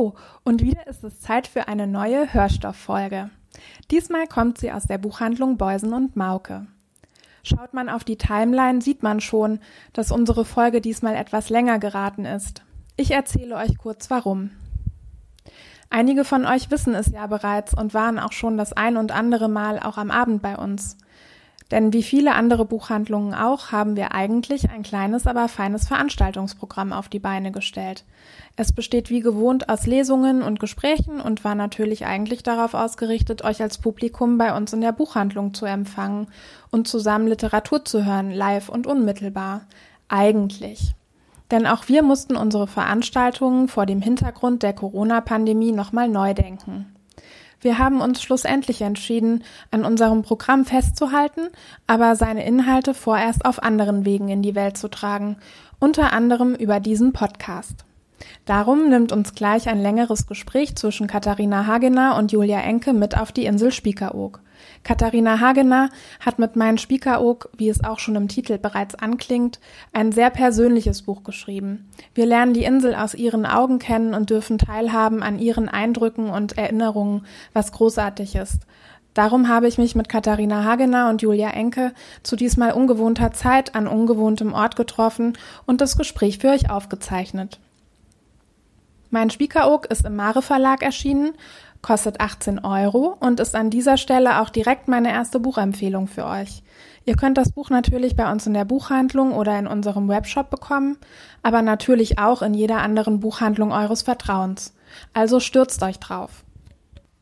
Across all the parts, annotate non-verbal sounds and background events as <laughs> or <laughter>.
Hallo und wieder ist es Zeit für eine neue Hörstofffolge. Diesmal kommt sie aus der Buchhandlung Beusen und Mauke. Schaut man auf die Timeline, sieht man schon, dass unsere Folge diesmal etwas länger geraten ist. Ich erzähle euch kurz warum. Einige von euch wissen es ja bereits und waren auch schon das ein und andere Mal auch am Abend bei uns. Denn wie viele andere Buchhandlungen auch, haben wir eigentlich ein kleines, aber feines Veranstaltungsprogramm auf die Beine gestellt. Es besteht wie gewohnt aus Lesungen und Gesprächen und war natürlich eigentlich darauf ausgerichtet, euch als Publikum bei uns in der Buchhandlung zu empfangen und zusammen Literatur zu hören, live und unmittelbar. Eigentlich. Denn auch wir mussten unsere Veranstaltungen vor dem Hintergrund der Corona-Pandemie nochmal neu denken. Wir haben uns schlussendlich entschieden, an unserem Programm festzuhalten, aber seine Inhalte vorerst auf anderen Wegen in die Welt zu tragen, unter anderem über diesen Podcast. Darum nimmt uns gleich ein längeres Gespräch zwischen Katharina Hagener und Julia Enke mit auf die Insel Spiekeroog. Katharina Hagener hat mit Mein Spiekeroog, wie es auch schon im Titel bereits anklingt, ein sehr persönliches Buch geschrieben. Wir lernen die Insel aus ihren Augen kennen und dürfen teilhaben an ihren Eindrücken und Erinnerungen, was großartig ist. Darum habe ich mich mit Katharina Hagener und Julia Enke zu diesmal ungewohnter Zeit an ungewohntem Ort getroffen und das Gespräch für euch aufgezeichnet. Mein Spiekeroog ist im Mare Verlag erschienen, kostet 18 Euro und ist an dieser Stelle auch direkt meine erste Buchempfehlung für euch. Ihr könnt das Buch natürlich bei uns in der Buchhandlung oder in unserem Webshop bekommen, aber natürlich auch in jeder anderen Buchhandlung eures Vertrauens. Also stürzt euch drauf.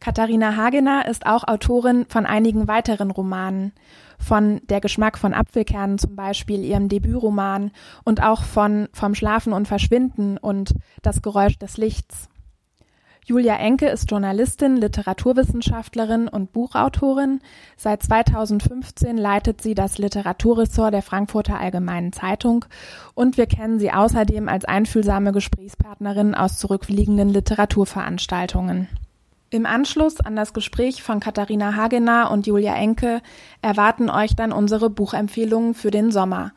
Katharina Hagener ist auch Autorin von einigen weiteren Romanen von Der Geschmack von Apfelkernen zum Beispiel, ihrem Debütroman und auch von Vom Schlafen und Verschwinden und Das Geräusch des Lichts. Julia Enke ist Journalistin, Literaturwissenschaftlerin und Buchautorin. Seit 2015 leitet sie das Literaturressort der Frankfurter Allgemeinen Zeitung und wir kennen sie außerdem als einfühlsame Gesprächspartnerin aus zurückliegenden Literaturveranstaltungen. Im Anschluss an das Gespräch von Katharina Hagener und Julia Enke erwarten euch dann unsere Buchempfehlungen für den Sommer.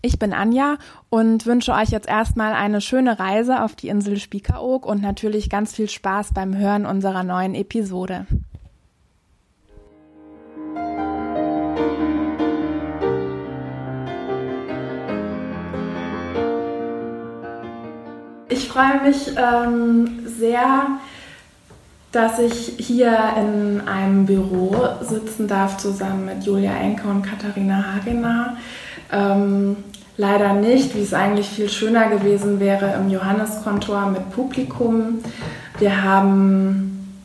Ich bin Anja und wünsche euch jetzt erstmal eine schöne Reise auf die Insel Spiekeroog und natürlich ganz viel Spaß beim Hören unserer neuen Episode. Ich freue mich ähm, sehr, dass ich hier in einem Büro sitzen darf, zusammen mit Julia Enke und Katharina Hagener. Ähm, leider nicht, wie es eigentlich viel schöner gewesen wäre, im Johanneskontor mit Publikum. Wir haben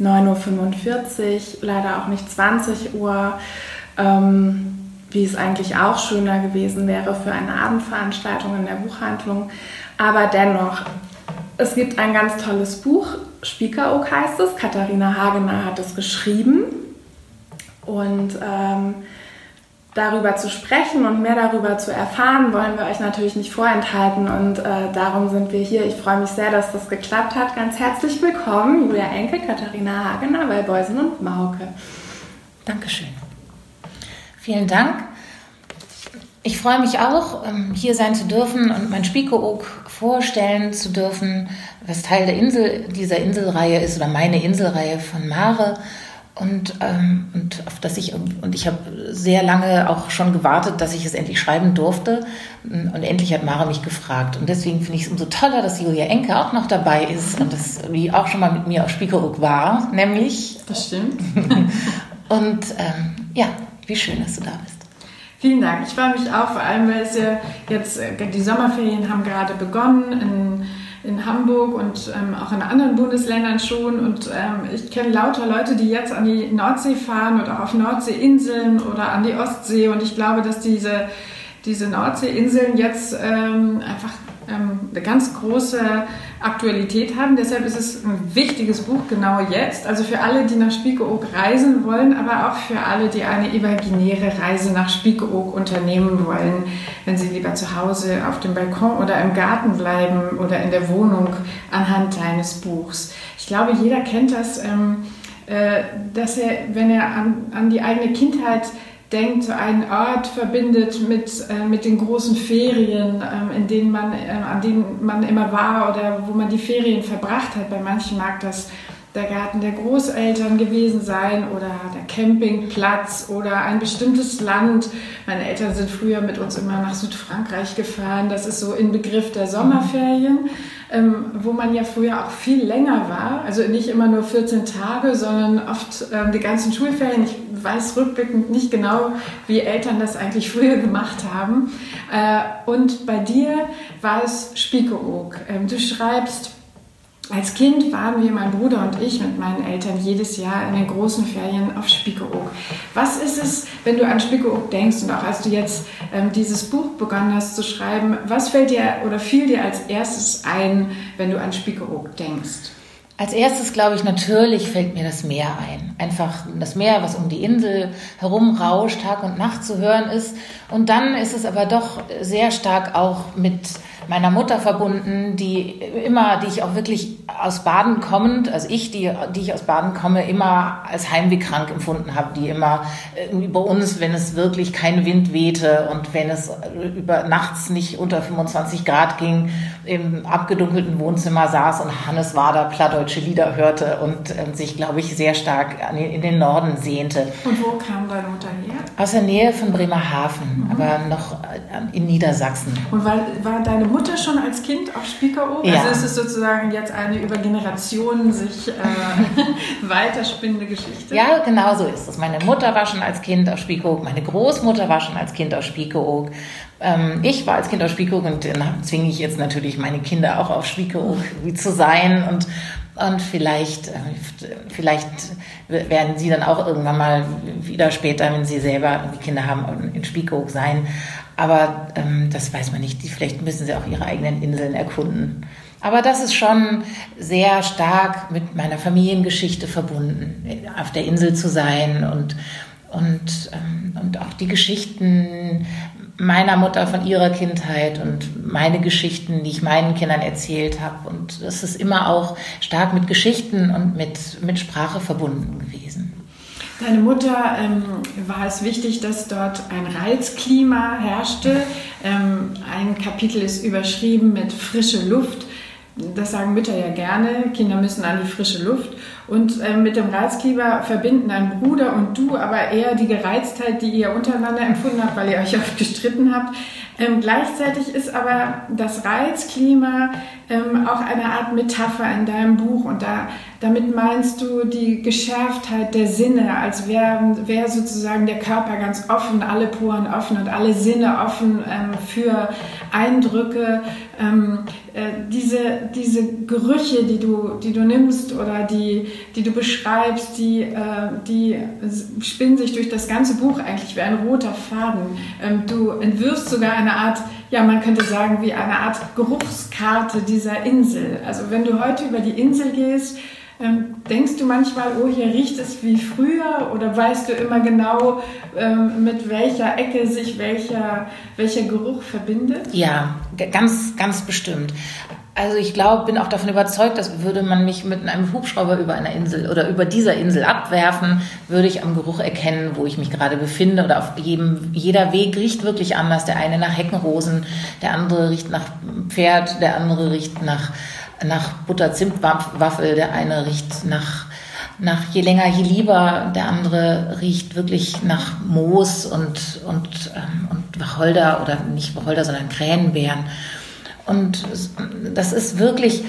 9.45 Uhr, leider auch nicht 20 Uhr, ähm, wie es eigentlich auch schöner gewesen wäre für eine Abendveranstaltung in der Buchhandlung. Aber dennoch, es gibt ein ganz tolles Buch, Spiekeroog heißt es. Katharina Hagener hat es geschrieben. Und ähm, darüber zu sprechen und mehr darüber zu erfahren, wollen wir euch natürlich nicht vorenthalten. Und äh, darum sind wir hier. Ich freue mich sehr, dass das geklappt hat. Ganz herzlich willkommen, Julia Enke, Katharina Hagener bei Beusen und Mauke. Dankeschön. Vielen Dank. Ich freue mich auch, ähm, hier sein zu dürfen und mein Spiekeroog vorstellen zu dürfen, was Teil der Insel, dieser Inselreihe ist oder meine Inselreihe von Mare. Und, ähm, und auf das ich und ich habe sehr lange auch schon gewartet, dass ich es endlich schreiben durfte. Und endlich hat Mara mich gefragt. Und deswegen finde ich es umso toller, dass Julia Enke auch noch dabei ist und das wie auch schon mal mit mir auf Spiekeroog war, nämlich. Das stimmt. <laughs> und ähm, ja, wie schön, dass du da bist. Vielen Dank. Ich freue mich auch, vor allem, weil es ja jetzt, äh, die Sommerferien haben gerade begonnen in, in Hamburg und ähm, auch in anderen Bundesländern schon. Und ähm, ich kenne lauter Leute, die jetzt an die Nordsee fahren und auch auf Nordseeinseln oder an die Ostsee. Und ich glaube, dass diese, diese Nordseeinseln jetzt ähm, einfach ähm, eine ganz große Aktualität haben. Deshalb ist es ein wichtiges Buch genau jetzt. Also für alle, die nach Spiekeroog reisen wollen, aber auch für alle, die eine imaginäre Reise nach Spiekeroog unternehmen wollen, wenn sie lieber zu Hause auf dem Balkon oder im Garten bleiben oder in der Wohnung anhand deines Buchs. Ich glaube, jeder kennt das, ähm, äh, dass er, wenn er an, an die eigene Kindheit denkt, so einen Ort verbindet mit, äh, mit den großen Ferien, ähm, in denen man, äh, an denen man immer war oder wo man die Ferien verbracht hat. Bei manchen mag das der Garten der Großeltern gewesen sein oder der Campingplatz oder ein bestimmtes Land. Meine Eltern sind früher mit uns immer nach Südfrankreich gefahren. Das ist so Inbegriff der Sommerferien, ähm, wo man ja früher auch viel länger war. Also nicht immer nur 14 Tage, sondern oft ähm, die ganzen Schulferien. Ich weiß rückblickend nicht genau, wie Eltern das eigentlich früher gemacht haben. Äh, und bei dir war es Spiekeroog. Ähm, du schreibst, als Kind waren wir, mein Bruder und ich, mit meinen Eltern jedes Jahr in den großen Ferien auf Spiekeroog. Was ist es, wenn du an Spiekeroog denkst und auch als du jetzt ähm, dieses Buch begonnen hast zu schreiben, was fällt dir oder fiel dir als erstes ein, wenn du an Spiekeroog denkst? Als erstes, glaube ich, natürlich fällt mir das Meer ein. Einfach das Meer, was um die Insel herum rauscht, Tag und Nacht zu hören ist. Und dann ist es aber doch sehr stark auch mit meiner Mutter verbunden, die immer, die ich auch wirklich aus Baden kommend, also ich, die, die ich aus Baden komme, immer als heimwehkrank empfunden habe, die immer bei uns, wenn es wirklich kein Wind wehte und wenn es über nachts nicht unter 25 Grad ging, im abgedunkelten Wohnzimmer saß und Hannes Wader plattdeutsche Lieder hörte und äh, sich, glaube ich, sehr stark in den Norden sehnte. Und wo kam deine Mutter her? Aus der Nähe von Bremerhaven, mhm. aber noch äh, in Niedersachsen. Und war, war deine Mutter schon als Kind auf Spiekeroog? Ja. Also ist es sozusagen jetzt eine über Generationen sich äh, <laughs> weiterspinnende Geschichte? Ja, genau so ist es. Meine Mutter war schon als Kind auf Spiekeroog, meine Großmutter war schon als Kind auf Spiekeroog. Ähm, ich war als Kind auf Spiekeroog und dann zwinge ich jetzt natürlich meine Kinder auch auf Spiekeroog zu sein und und vielleicht, äh, vielleicht werden sie dann auch irgendwann mal wieder später, wenn sie selber die Kinder haben, in Spiekeroog sein. Aber ähm, das weiß man nicht. Vielleicht müssen sie auch ihre eigenen Inseln erkunden. Aber das ist schon sehr stark mit meiner Familiengeschichte verbunden, auf der Insel zu sein und, und, ähm, und auch die Geschichten meiner Mutter von ihrer Kindheit und meine Geschichten, die ich meinen Kindern erzählt habe. Und das ist immer auch stark mit Geschichten und mit, mit Sprache verbunden gewesen. Deine Mutter ähm, war es wichtig, dass dort ein Reizklima herrschte. Ähm, ein Kapitel ist überschrieben mit frische Luft. Das sagen Mütter ja gerne. Kinder müssen an die frische Luft. Und äh, mit dem Reizklima verbinden dein Bruder und du aber eher die Gereiztheit, die ihr untereinander empfunden habt, weil ihr euch oft gestritten habt. Ähm, gleichzeitig ist aber das Reizklima ähm, auch eine Art Metapher in deinem Buch und da, damit meinst du die Geschärftheit der Sinne, als wäre wär sozusagen der Körper ganz offen, alle Poren offen und alle Sinne offen ähm, für Eindrücke. Ähm, äh, diese, diese Gerüche, die du, die du nimmst oder die, die du beschreibst, die, äh, die spinnen sich durch das ganze Buch eigentlich wie ein roter Faden. Ähm, du entwirfst sogar eine Art, ja, man könnte sagen, wie eine Art Geruchskarte dieser Insel. Also wenn du heute über die Insel gehst, ähm, denkst du manchmal, oh, hier riecht es wie früher oder weißt du immer genau, ähm, mit welcher Ecke sich welcher, welcher Geruch verbindet? Ja, ganz, ganz bestimmt. Also ich glaube, bin auch davon überzeugt, dass würde man mich mit einem Hubschrauber über einer Insel oder über dieser Insel abwerfen, würde ich am Geruch erkennen, wo ich mich gerade befinde. Oder auf jedem, jeder Weg riecht wirklich anders. Der eine nach Heckenrosen, der andere riecht nach Pferd, der andere riecht nach, nach Butter-Zimt-Waffel, der eine riecht nach, nach je länger, je lieber, der andere riecht wirklich nach Moos und, und, ähm, und Wacholder oder nicht Wacholder, sondern Krähenbeeren. Und das ist wirklich,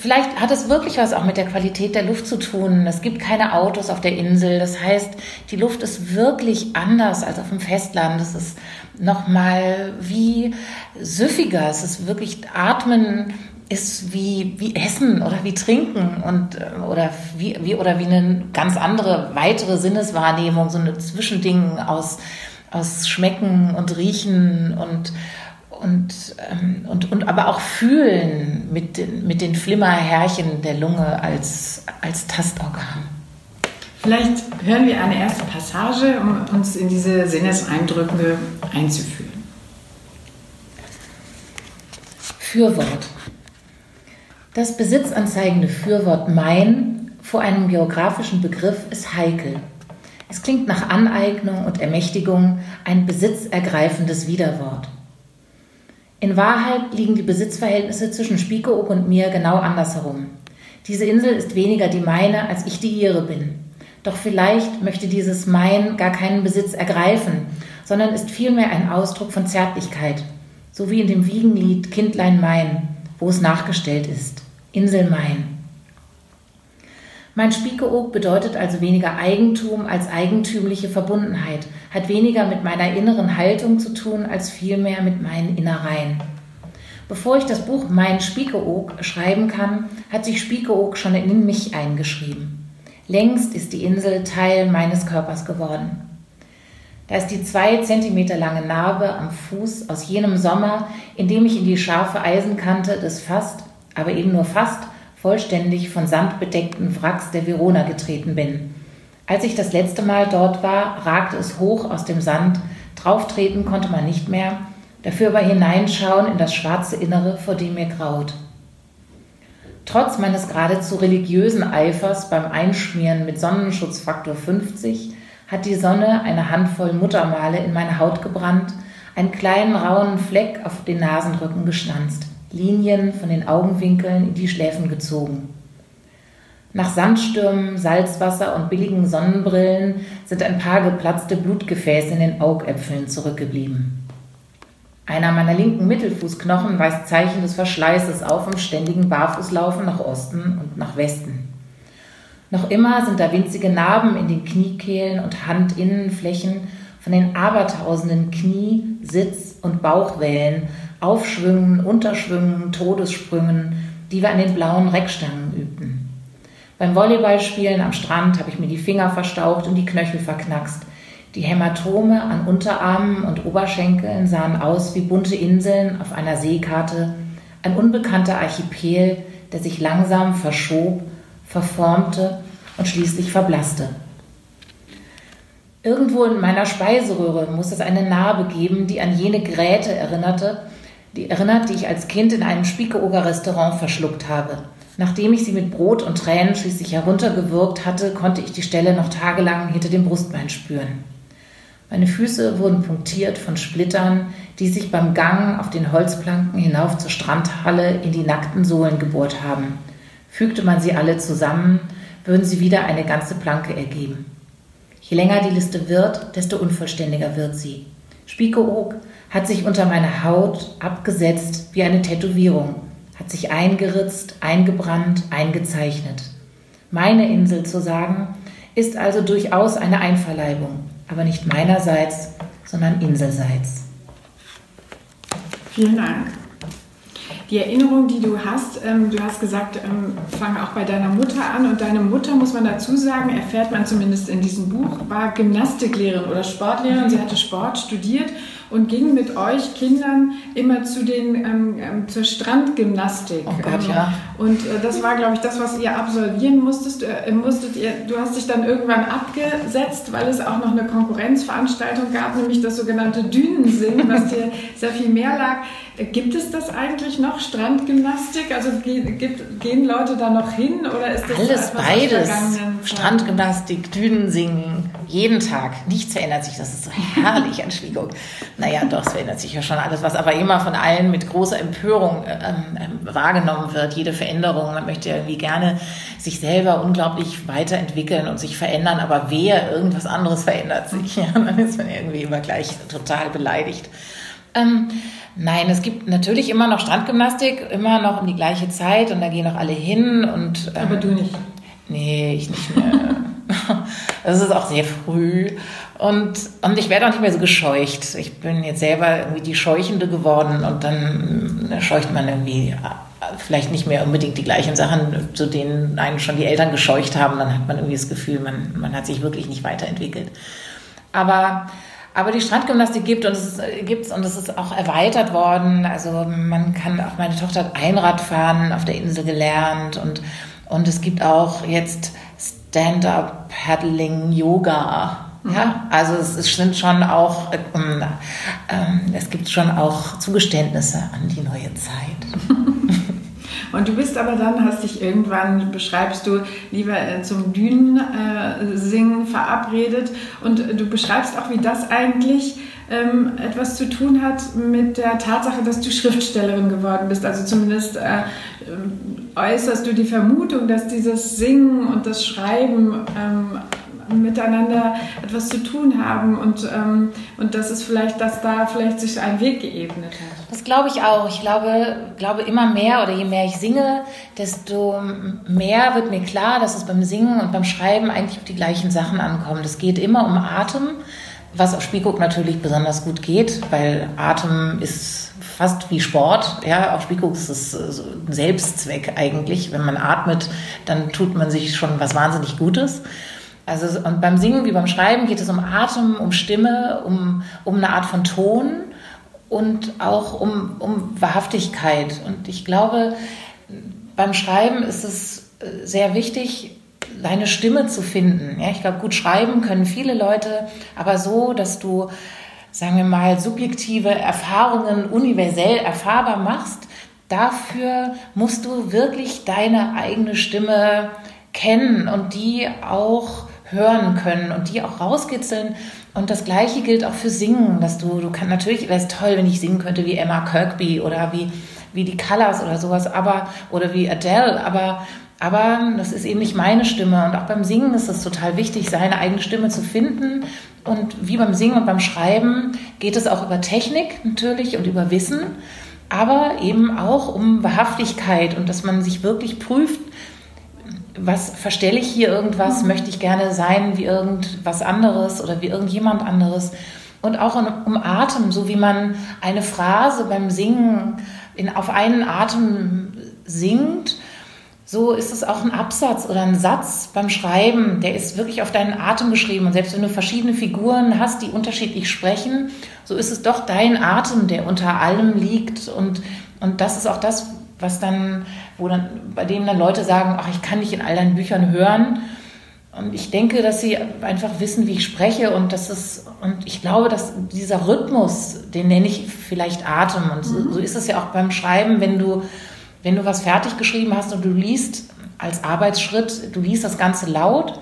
vielleicht hat es wirklich was auch mit der Qualität der Luft zu tun. Es gibt keine Autos auf der Insel. Das heißt, die Luft ist wirklich anders als auf dem Festland. Es ist nochmal wie süffiger. Es ist wirklich Atmen ist wie, wie Essen oder wie Trinken und, oder wie, wie, oder wie eine ganz andere weitere Sinneswahrnehmung, so ein Zwischending aus, aus Schmecken und Riechen und, und, ähm, und, und aber auch fühlen mit den, mit den Flimmerhärchen der Lunge als, als Tastorgan. Vielleicht hören wir eine erste Passage, um uns in diese Sinneseindrücke einzufühlen. Fürwort. Das besitzanzeigende Fürwort mein vor einem geografischen Begriff ist heikel. Es klingt nach Aneignung und Ermächtigung, ein besitzergreifendes Widerwort. In Wahrheit liegen die Besitzverhältnisse zwischen Spiekeroog und mir genau andersherum. Diese Insel ist weniger die meine, als ich die ihre bin. Doch vielleicht möchte dieses Mein gar keinen Besitz ergreifen, sondern ist vielmehr ein Ausdruck von Zärtlichkeit, so wie in dem Wiegenlied Kindlein mein, wo es nachgestellt ist. Insel mein. Mein Spiekeroog bedeutet also weniger Eigentum als eigentümliche Verbundenheit, hat weniger mit meiner inneren Haltung zu tun als vielmehr mit meinen Innereien. Bevor ich das Buch Mein Spiekeroog schreiben kann, hat sich Spiekeroog schon in mich eingeschrieben. Längst ist die Insel Teil meines Körpers geworden. Da ist die zwei Zentimeter lange Narbe am Fuß aus jenem Sommer, in dem ich in die scharfe Eisenkante des fast, aber eben nur fast, vollständig von Sand bedeckten Wracks der Verona getreten bin. Als ich das letzte Mal dort war, ragte es hoch aus dem Sand, drauftreten konnte man nicht mehr, dafür aber hineinschauen in das schwarze Innere, vor dem mir graut. Trotz meines geradezu religiösen Eifers beim Einschmieren mit Sonnenschutzfaktor 50 hat die Sonne eine Handvoll Muttermale in meine Haut gebrannt, einen kleinen rauen Fleck auf den Nasenrücken geschnanzt. Linien von den Augenwinkeln in die Schläfen gezogen. Nach Sandstürmen, Salzwasser und billigen Sonnenbrillen sind ein paar geplatzte Blutgefäße in den Augäpfeln zurückgeblieben. Einer meiner linken Mittelfußknochen weist Zeichen des Verschleißes auf im ständigen Barfußlaufen nach Osten und nach Westen. Noch immer sind da winzige Narben in den Kniekehlen und Handinnenflächen von den abertausenden Knie-, Sitz- und Bauchwellen Aufschwüngen, Unterschwüngen, Todessprüngen, die wir an den blauen Reckstangen übten. Beim Volleyballspielen am Strand habe ich mir die Finger verstaucht und die Knöchel verknackst. Die Hämatome an Unterarmen und Oberschenkeln sahen aus wie bunte Inseln auf einer Seekarte, ein unbekannter Archipel, der sich langsam verschob, verformte und schließlich verblasste. Irgendwo in meiner Speiseröhre muss es eine Narbe geben, die an jene Gräte erinnerte, die erinnert, die ich als Kind in einem Spiekeroger Restaurant verschluckt habe. Nachdem ich sie mit Brot und Tränen schließlich heruntergewürgt hatte, konnte ich die Stelle noch tagelang hinter dem Brustbein spüren. Meine Füße wurden punktiert von Splittern, die sich beim Gang auf den Holzplanken hinauf zur Strandhalle in die nackten Sohlen gebohrt haben. Fügte man sie alle zusammen, würden sie wieder eine ganze Planke ergeben. Je länger die Liste wird, desto unvollständiger wird sie. Spiekeroog hat sich unter meine Haut abgesetzt wie eine Tätowierung, hat sich eingeritzt, eingebrannt, eingezeichnet. Meine Insel zu sagen, ist also durchaus eine Einverleibung, aber nicht meinerseits, sondern Inselseits. Vielen Dank. Die Erinnerung, die du hast, ähm, du hast gesagt, ähm, fang auch bei deiner Mutter an. Und deine Mutter, muss man dazu sagen, erfährt man zumindest in diesem Buch, war Gymnastiklehrerin oder Sportlehrerin. Sie hatte Sport studiert und ging mit euch Kindern immer zu den ähm, ähm zur Strandgymnastik. Oh Gott, ähm, ja. Und äh, das war, glaube ich, das, was ihr absolvieren musstet. Äh, musstet ihr, du hast dich dann irgendwann abgesetzt, weil es auch noch eine Konkurrenzveranstaltung gab, nämlich das sogenannte Dünensingen, was <laughs> dir sehr viel mehr lag. Äh, gibt es das eigentlich noch, Strandgymnastik? Also ge gibt, gehen Leute da noch hin oder ist das alles beides? Strandgymnastik, Dünensingen, jeden Tag. Nichts verändert sich. Das ist so herrlich an Schwiegung. Naja, doch, es verändert sich ja schon alles, was aber immer von allen mit großer Empörung ähm, ähm, wahrgenommen wird. Jede Veränderung. Man möchte ja irgendwie gerne sich selber unglaublich weiterentwickeln und sich verändern, aber wer irgendwas anderes verändert sich, ja, dann ist man irgendwie immer gleich total beleidigt. Ähm, nein, es gibt natürlich immer noch Strandgymnastik, immer noch um die gleiche Zeit und da gehen auch alle hin und. Ähm, aber du nicht. Nee, ich nicht mehr. <laughs> Es ist auch sehr früh. Und, und ich werde auch nicht mehr so gescheucht. Ich bin jetzt selber irgendwie die Scheuchende geworden und dann äh, scheucht man irgendwie äh, vielleicht nicht mehr unbedingt die gleichen Sachen, zu denen einen schon die Eltern gescheucht haben. Dann hat man irgendwie das Gefühl, man, man hat sich wirklich nicht weiterentwickelt. Aber aber die Strandgymnastik gibt und es äh, gibt's und es ist auch erweitert worden. Also man kann auch meine Tochter hat Einradfahren auf der Insel gelernt und und es gibt auch jetzt Stand-up Paddling Yoga. Ja, also es sind schon auch, ähm, äh, es gibt schon auch Zugeständnisse an die neue Zeit. <laughs> Und du bist aber dann, hast dich irgendwann, beschreibst du, lieber äh, zum Dünensingen verabredet. Und du beschreibst auch, wie das eigentlich ähm, etwas zu tun hat mit der Tatsache, dass du Schriftstellerin geworden bist. Also zumindest äh, äußerst du die Vermutung, dass dieses Singen und das Schreiben ähm, miteinander etwas zu tun haben und, ähm, und das ist vielleicht, dass da vielleicht sich ein Weg geebnet hat. Das glaube ich auch. Ich glaube, glaube immer mehr oder je mehr ich singe, desto mehr wird mir klar, dass es beim Singen und beim Schreiben eigentlich auf die gleichen Sachen ankommt. Es geht immer um Atem, was auf Spielguck natürlich besonders gut geht, weil Atem ist fast wie Sport. Ja, auf Spielguck ist es ein Selbstzweck eigentlich. Wenn man atmet, dann tut man sich schon was wahnsinnig Gutes. Also und beim Singen wie beim Schreiben geht es um Atem, um Stimme, um, um eine Art von Ton und auch um, um Wahrhaftigkeit. Und ich glaube, beim Schreiben ist es äh, sehr wichtig, deine Stimme zu finden. Ja, ich glaube, gut schreiben können viele Leute, aber so, dass du, sagen wir mal, subjektive Erfahrungen universell erfahrbar machst, dafür musst du wirklich deine eigene Stimme kennen und die auch hören können und die auch rauskitzeln. Und das Gleiche gilt auch für Singen, dass du, du kannst natürlich, wäre es toll, wenn ich singen könnte wie Emma Kirkby oder wie, wie die Colors oder sowas, aber, oder wie Adele, aber, aber das ist eben nicht meine Stimme. Und auch beim Singen ist es total wichtig, seine eigene Stimme zu finden. Und wie beim Singen und beim Schreiben geht es auch über Technik natürlich und über Wissen, aber eben auch um Wahrhaftigkeit und dass man sich wirklich prüft, was verstelle ich hier irgendwas, mhm. möchte ich gerne sein wie irgendwas anderes oder wie irgendjemand anderes. Und auch um Atem, so wie man eine Phrase beim Singen in, auf einen Atem singt, so ist es auch ein Absatz oder ein Satz beim Schreiben, der ist wirklich auf deinen Atem geschrieben. Und selbst wenn du verschiedene Figuren hast, die unterschiedlich sprechen, so ist es doch dein Atem, der unter allem liegt. Und, und das ist auch das, was dann, wo dann, bei dem dann Leute sagen, ach, ich kann nicht in all deinen Büchern hören. Und ich denke, dass sie einfach wissen, wie ich spreche und das ist, und ich glaube, dass dieser Rhythmus, den nenne ich vielleicht Atem. Und so, so ist es ja auch beim Schreiben, wenn du, wenn du was fertig geschrieben hast und du liest als Arbeitsschritt, du liest das Ganze laut,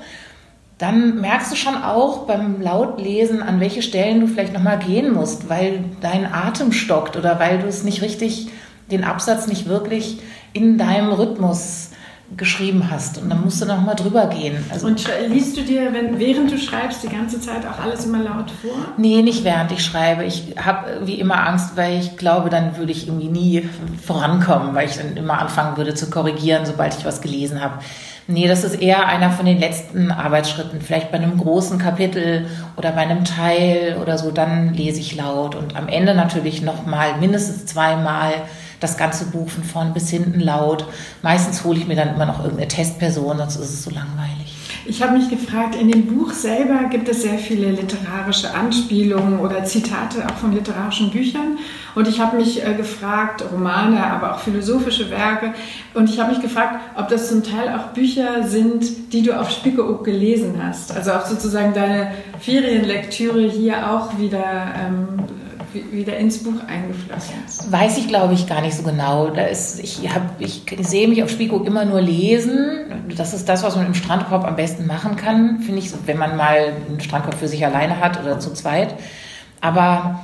dann merkst du schon auch beim Lautlesen, an welche Stellen du vielleicht nochmal gehen musst, weil dein Atem stockt oder weil du es nicht richtig den Absatz nicht wirklich in deinem Rhythmus geschrieben hast. Und dann musst du noch mal drüber gehen. Also, und liest du dir, wenn, während du schreibst, die ganze Zeit auch alles immer laut vor? Nee, nicht während ich schreibe. Ich habe wie immer Angst, weil ich glaube, dann würde ich irgendwie nie vorankommen, weil ich dann immer anfangen würde zu korrigieren, sobald ich was gelesen habe. Nee, das ist eher einer von den letzten Arbeitsschritten. Vielleicht bei einem großen Kapitel oder bei einem Teil oder so, dann lese ich laut. Und am Ende natürlich noch mal mindestens zweimal das ganze Buch von vorn bis hinten laut. Meistens hole ich mir dann immer noch irgendeine Testperson, sonst ist es so langweilig. Ich habe mich gefragt, in dem Buch selber gibt es sehr viele literarische Anspielungen oder Zitate auch von literarischen Büchern. Und ich habe mich äh, gefragt, Romane, aber auch philosophische Werke. Und ich habe mich gefragt, ob das zum Teil auch Bücher sind, die du auf Spiekeroog gelesen hast. Also ob sozusagen deine Ferienlektüre hier auch wieder ähm, wieder ins Buch eingeflossen ist? Weiß ich, glaube ich, gar nicht so genau. Da ist, ich, ich sehe mich auf Spielguck immer nur lesen. Das ist das, was man im Strandkorb am besten machen kann, finde ich, wenn man mal einen Strandkorb für sich alleine hat oder zu zweit. Aber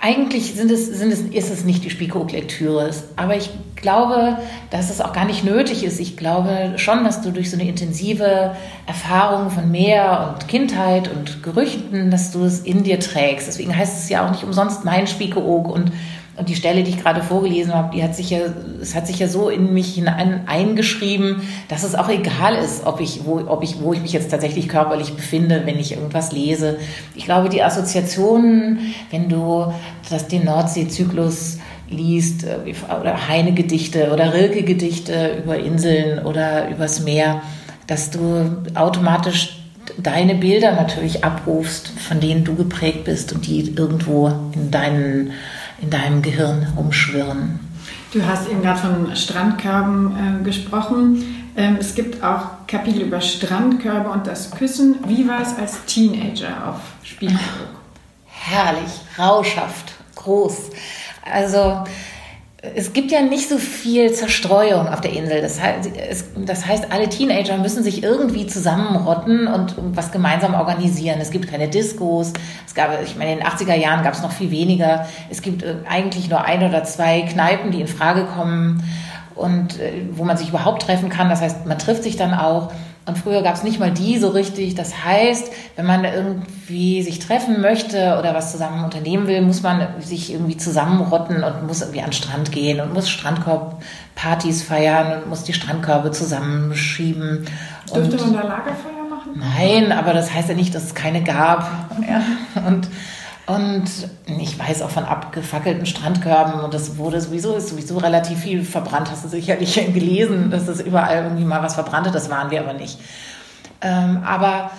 eigentlich sind es, sind es, ist es nicht die Spiekeroog-Lektüre. Aber ich glaube, dass es auch gar nicht nötig ist. Ich glaube schon, dass du durch so eine intensive Erfahrung von Meer und Kindheit und Gerüchten, dass du es in dir trägst. Deswegen heißt es ja auch nicht umsonst mein Spiekeroog und und die Stelle, die ich gerade vorgelesen habe, die hat sich ja, es hat sich ja so in mich hinein eingeschrieben, dass es auch egal ist, ob ich, wo, ob ich, wo ich mich jetzt tatsächlich körperlich befinde, wenn ich irgendwas lese. Ich glaube, die Assoziationen, wenn du das, den Nordseezyklus liest, äh, oder Heine-Gedichte oder Rilke-Gedichte über Inseln oder übers Meer, dass du automatisch deine Bilder natürlich abrufst, von denen du geprägt bist und die irgendwo in, deinen, in deinem Gehirn umschwirren. Du hast eben gerade von Strandkörben äh, gesprochen. Ähm, es gibt auch Kapitel über Strandkörbe und das Küssen. Wie war es als Teenager auf Spielberg? Herrlich, rauschhaft, groß. Also es gibt ja nicht so viel Zerstreuung auf der Insel. Das heißt, es, das heißt, alle Teenager müssen sich irgendwie zusammenrotten und was gemeinsam organisieren. Es gibt keine Diskos. Es gab, ich meine, in den 80er Jahren gab es noch viel weniger. Es gibt äh, eigentlich nur ein oder zwei Kneipen, die in Frage kommen und äh, wo man sich überhaupt treffen kann. Das heißt, man trifft sich dann auch. Und früher gab es nicht mal die so richtig. Das heißt, wenn man irgendwie sich treffen möchte oder was zusammen unternehmen will, muss man sich irgendwie zusammenrotten und muss irgendwie an den Strand gehen und muss Strandkorbpartys feiern und muss die Strandkörbe zusammenschieben. Dürfte man da Lagerfeuer machen? Nein, aber das heißt ja nicht, dass es keine gab. Ja. Und und ich weiß auch von abgefackelten Strandkörben und das wurde sowieso, ist sowieso relativ viel verbrannt. Hast du sicherlich <laughs> gelesen, dass das überall irgendwie mal was verbrannte, das waren wir aber nicht. Ähm, aber,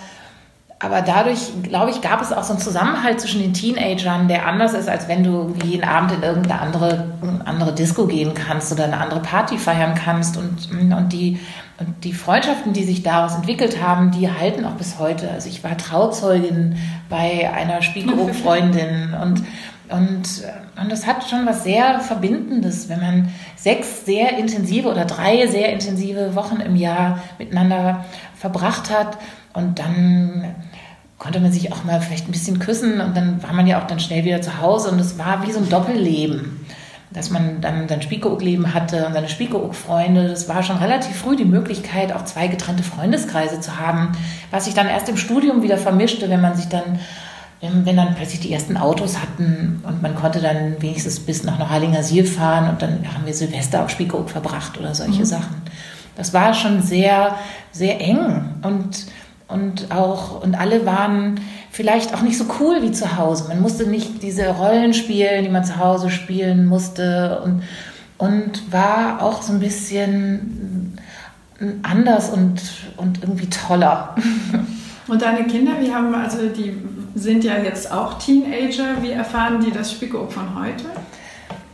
aber dadurch, glaube ich, gab es auch so einen Zusammenhalt zwischen den Teenagern, der anders ist, als wenn du jeden Abend in irgendeine andere, andere Disco gehen kannst oder eine andere Party feiern kannst. Und, und die und die Freundschaften, die sich daraus entwickelt haben, die halten auch bis heute. Also ich war Trauzeugin bei einer Spiegelfreundin <laughs> und und, und das hat schon was sehr Verbindendes, wenn man sechs sehr intensive oder drei sehr intensive Wochen im Jahr miteinander verbracht hat. Und dann konnte man sich auch mal vielleicht ein bisschen küssen. Und dann war man ja auch dann schnell wieder zu Hause. Und es war wie so ein Doppelleben dass man dann sein Spiekeroog-Leben hatte und seine Spiekeroog-Freunde. Das war schon relativ früh die Möglichkeit, auch zwei getrennte Freundeskreise zu haben, was sich dann erst im Studium wieder vermischte, wenn man sich dann, wenn dann plötzlich die ersten Autos hatten und man konnte dann wenigstens bis nach Neuharlinger Siel fahren und dann haben wir Silvester auf Spiekeroog verbracht oder solche mhm. Sachen. Das war schon sehr, sehr eng und, und auch, und alle waren, vielleicht auch nicht so cool wie zu Hause. Man musste nicht diese Rollen spielen, die man zu Hause spielen musste und, und war auch so ein bisschen anders und, und irgendwie toller. <laughs> Und deine Kinder, wie haben, also die sind ja jetzt auch Teenager, wie erfahren die das Spiekeroog von heute?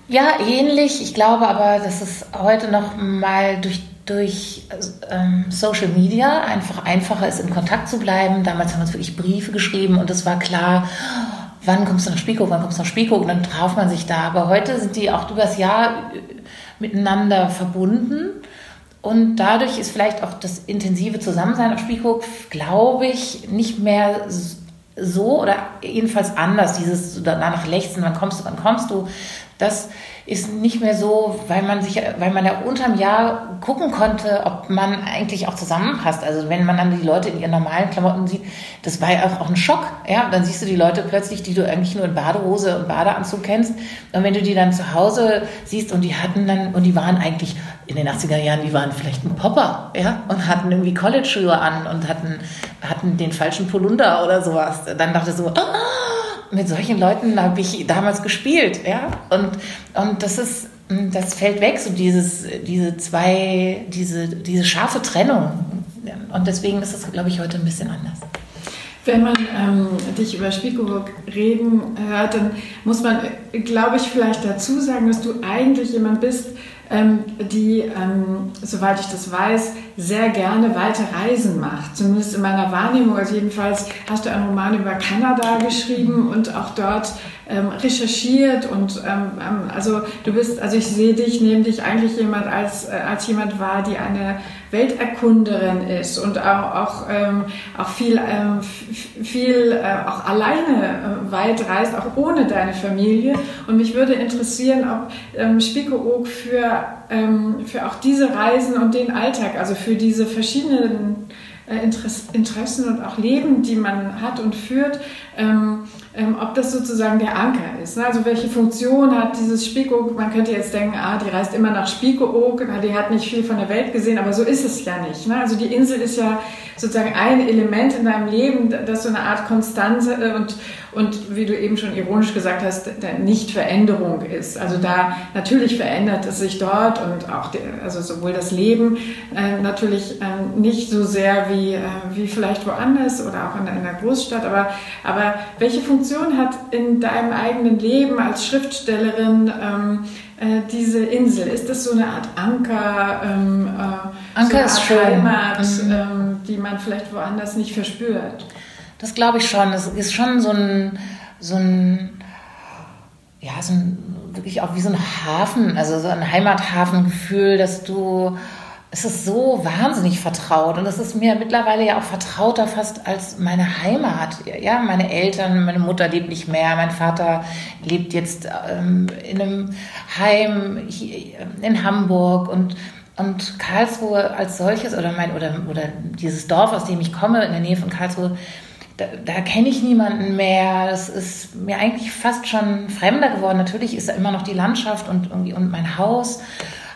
Ja, ähnlich. Ich glaube aber, dass es heute noch mal durch durch ähm, Social Media einfach einfacher ist, in Kontakt zu bleiben. Damals haben wir uns wirklich Briefe geschrieben und es war klar, wann kommst du nach Spiekeroog, wann kommst du nach Spiekeroog und dann traf man sich da. Aber heute sind die auch übers Jahr äh, miteinander verbunden und dadurch ist vielleicht auch das intensive Zusammensein auf Spiekeroog, glaube ich, nicht mehr so oder jedenfalls anders, dieses danach lechzen, wann kommst du, wann kommst du, das ist nicht mehr so, weil man sich, weil man ja unterm Jahr gucken konnte, ob man eigentlich auch zusammenpasst. Also wenn man dann die Leute in ihren normalen Klamotten sieht, das war ja auch, ein Schock. Ja, dann siehst du die Leute plötzlich, die du eigentlich nur in Badehose und Badeanzug kennst. Und wenn du die dann zu Hause siehst und die hatten dann, und die waren eigentlich in den 80er Jahren, die waren vielleicht ein Popper, ja, und hatten irgendwie College-Schuhe an und hatten, hatten den falschen Polunder oder sowas. Dann dachte ich so, ah, mit solchen Leuten habe ich damals gespielt, ja. Und, und das ist, das fällt weg, so dieses, diese zwei, diese, diese scharfe Trennung. Und deswegen ist das, glaube ich, heute ein bisschen anders. Wenn man ähm, dich über Spiekeroog reden hört, dann muss man, glaube ich, vielleicht dazu sagen, dass du eigentlich jemand bist, ähm, die, ähm, soweit ich das weiß, sehr gerne weite Reisen macht. Zumindest in meiner Wahrnehmung. Also jedenfalls hast du einen Roman über Kanada geschrieben und auch dort ähm, recherchiert und ähm, ähm, also du bist, also ich sehe dich, nehme dich eigentlich jemand als, äh, als jemand wahr, die eine Welterkunderin ist und auch, auch, ähm, auch viel, ähm, viel äh, auch alleine äh, weit reist, auch ohne deine Familie. Und mich würde interessieren, ob ähm, Spiekeroog für, ähm, für auch diese Reisen und den Alltag, also für diese verschiedenen Interessen und auch Leben, die man hat und führt, ähm, ähm, ob das sozusagen der Anker ist. Ne? Also welche Funktion hat dieses Spiekeroog? Man könnte jetzt denken, ah, die reist immer nach Spiekeroog, die hat nicht viel von der Welt gesehen, aber so ist es ja nicht. Ne? Also die Insel ist ja sozusagen ein Element in deinem Leben, das so eine Art Konstanze äh, und, und wie du eben schon ironisch gesagt hast, nicht Veränderung ist. Also da natürlich verändert es sich dort und auch die, also sowohl das Leben äh, natürlich äh, nicht so sehr wie, äh, wie vielleicht woanders oder auch in einer Großstadt, aber, aber welche Funktion hat in deinem eigenen Leben als Schriftstellerin ähm, äh, diese Insel? Ist das so eine Art Anker, ähm, äh, Anker so ist schön. Heimat, mhm. ähm, die man vielleicht woanders nicht verspürt? Das glaube ich schon. Das ist schon so ein, so ein, ja, so ein, wirklich auch wie so ein Hafen, also so ein Heimathafengefühl, dass du es ist so wahnsinnig vertraut und es ist mir mittlerweile ja auch vertrauter fast als meine Heimat. Ja, meine Eltern, meine Mutter lebt nicht mehr, mein Vater lebt jetzt ähm, in einem Heim hier in Hamburg und und Karlsruhe als solches oder mein oder oder dieses Dorf, aus dem ich komme, in der Nähe von Karlsruhe, da, da kenne ich niemanden mehr. Das ist mir eigentlich fast schon fremder geworden. Natürlich ist da immer noch die Landschaft und irgendwie und mein Haus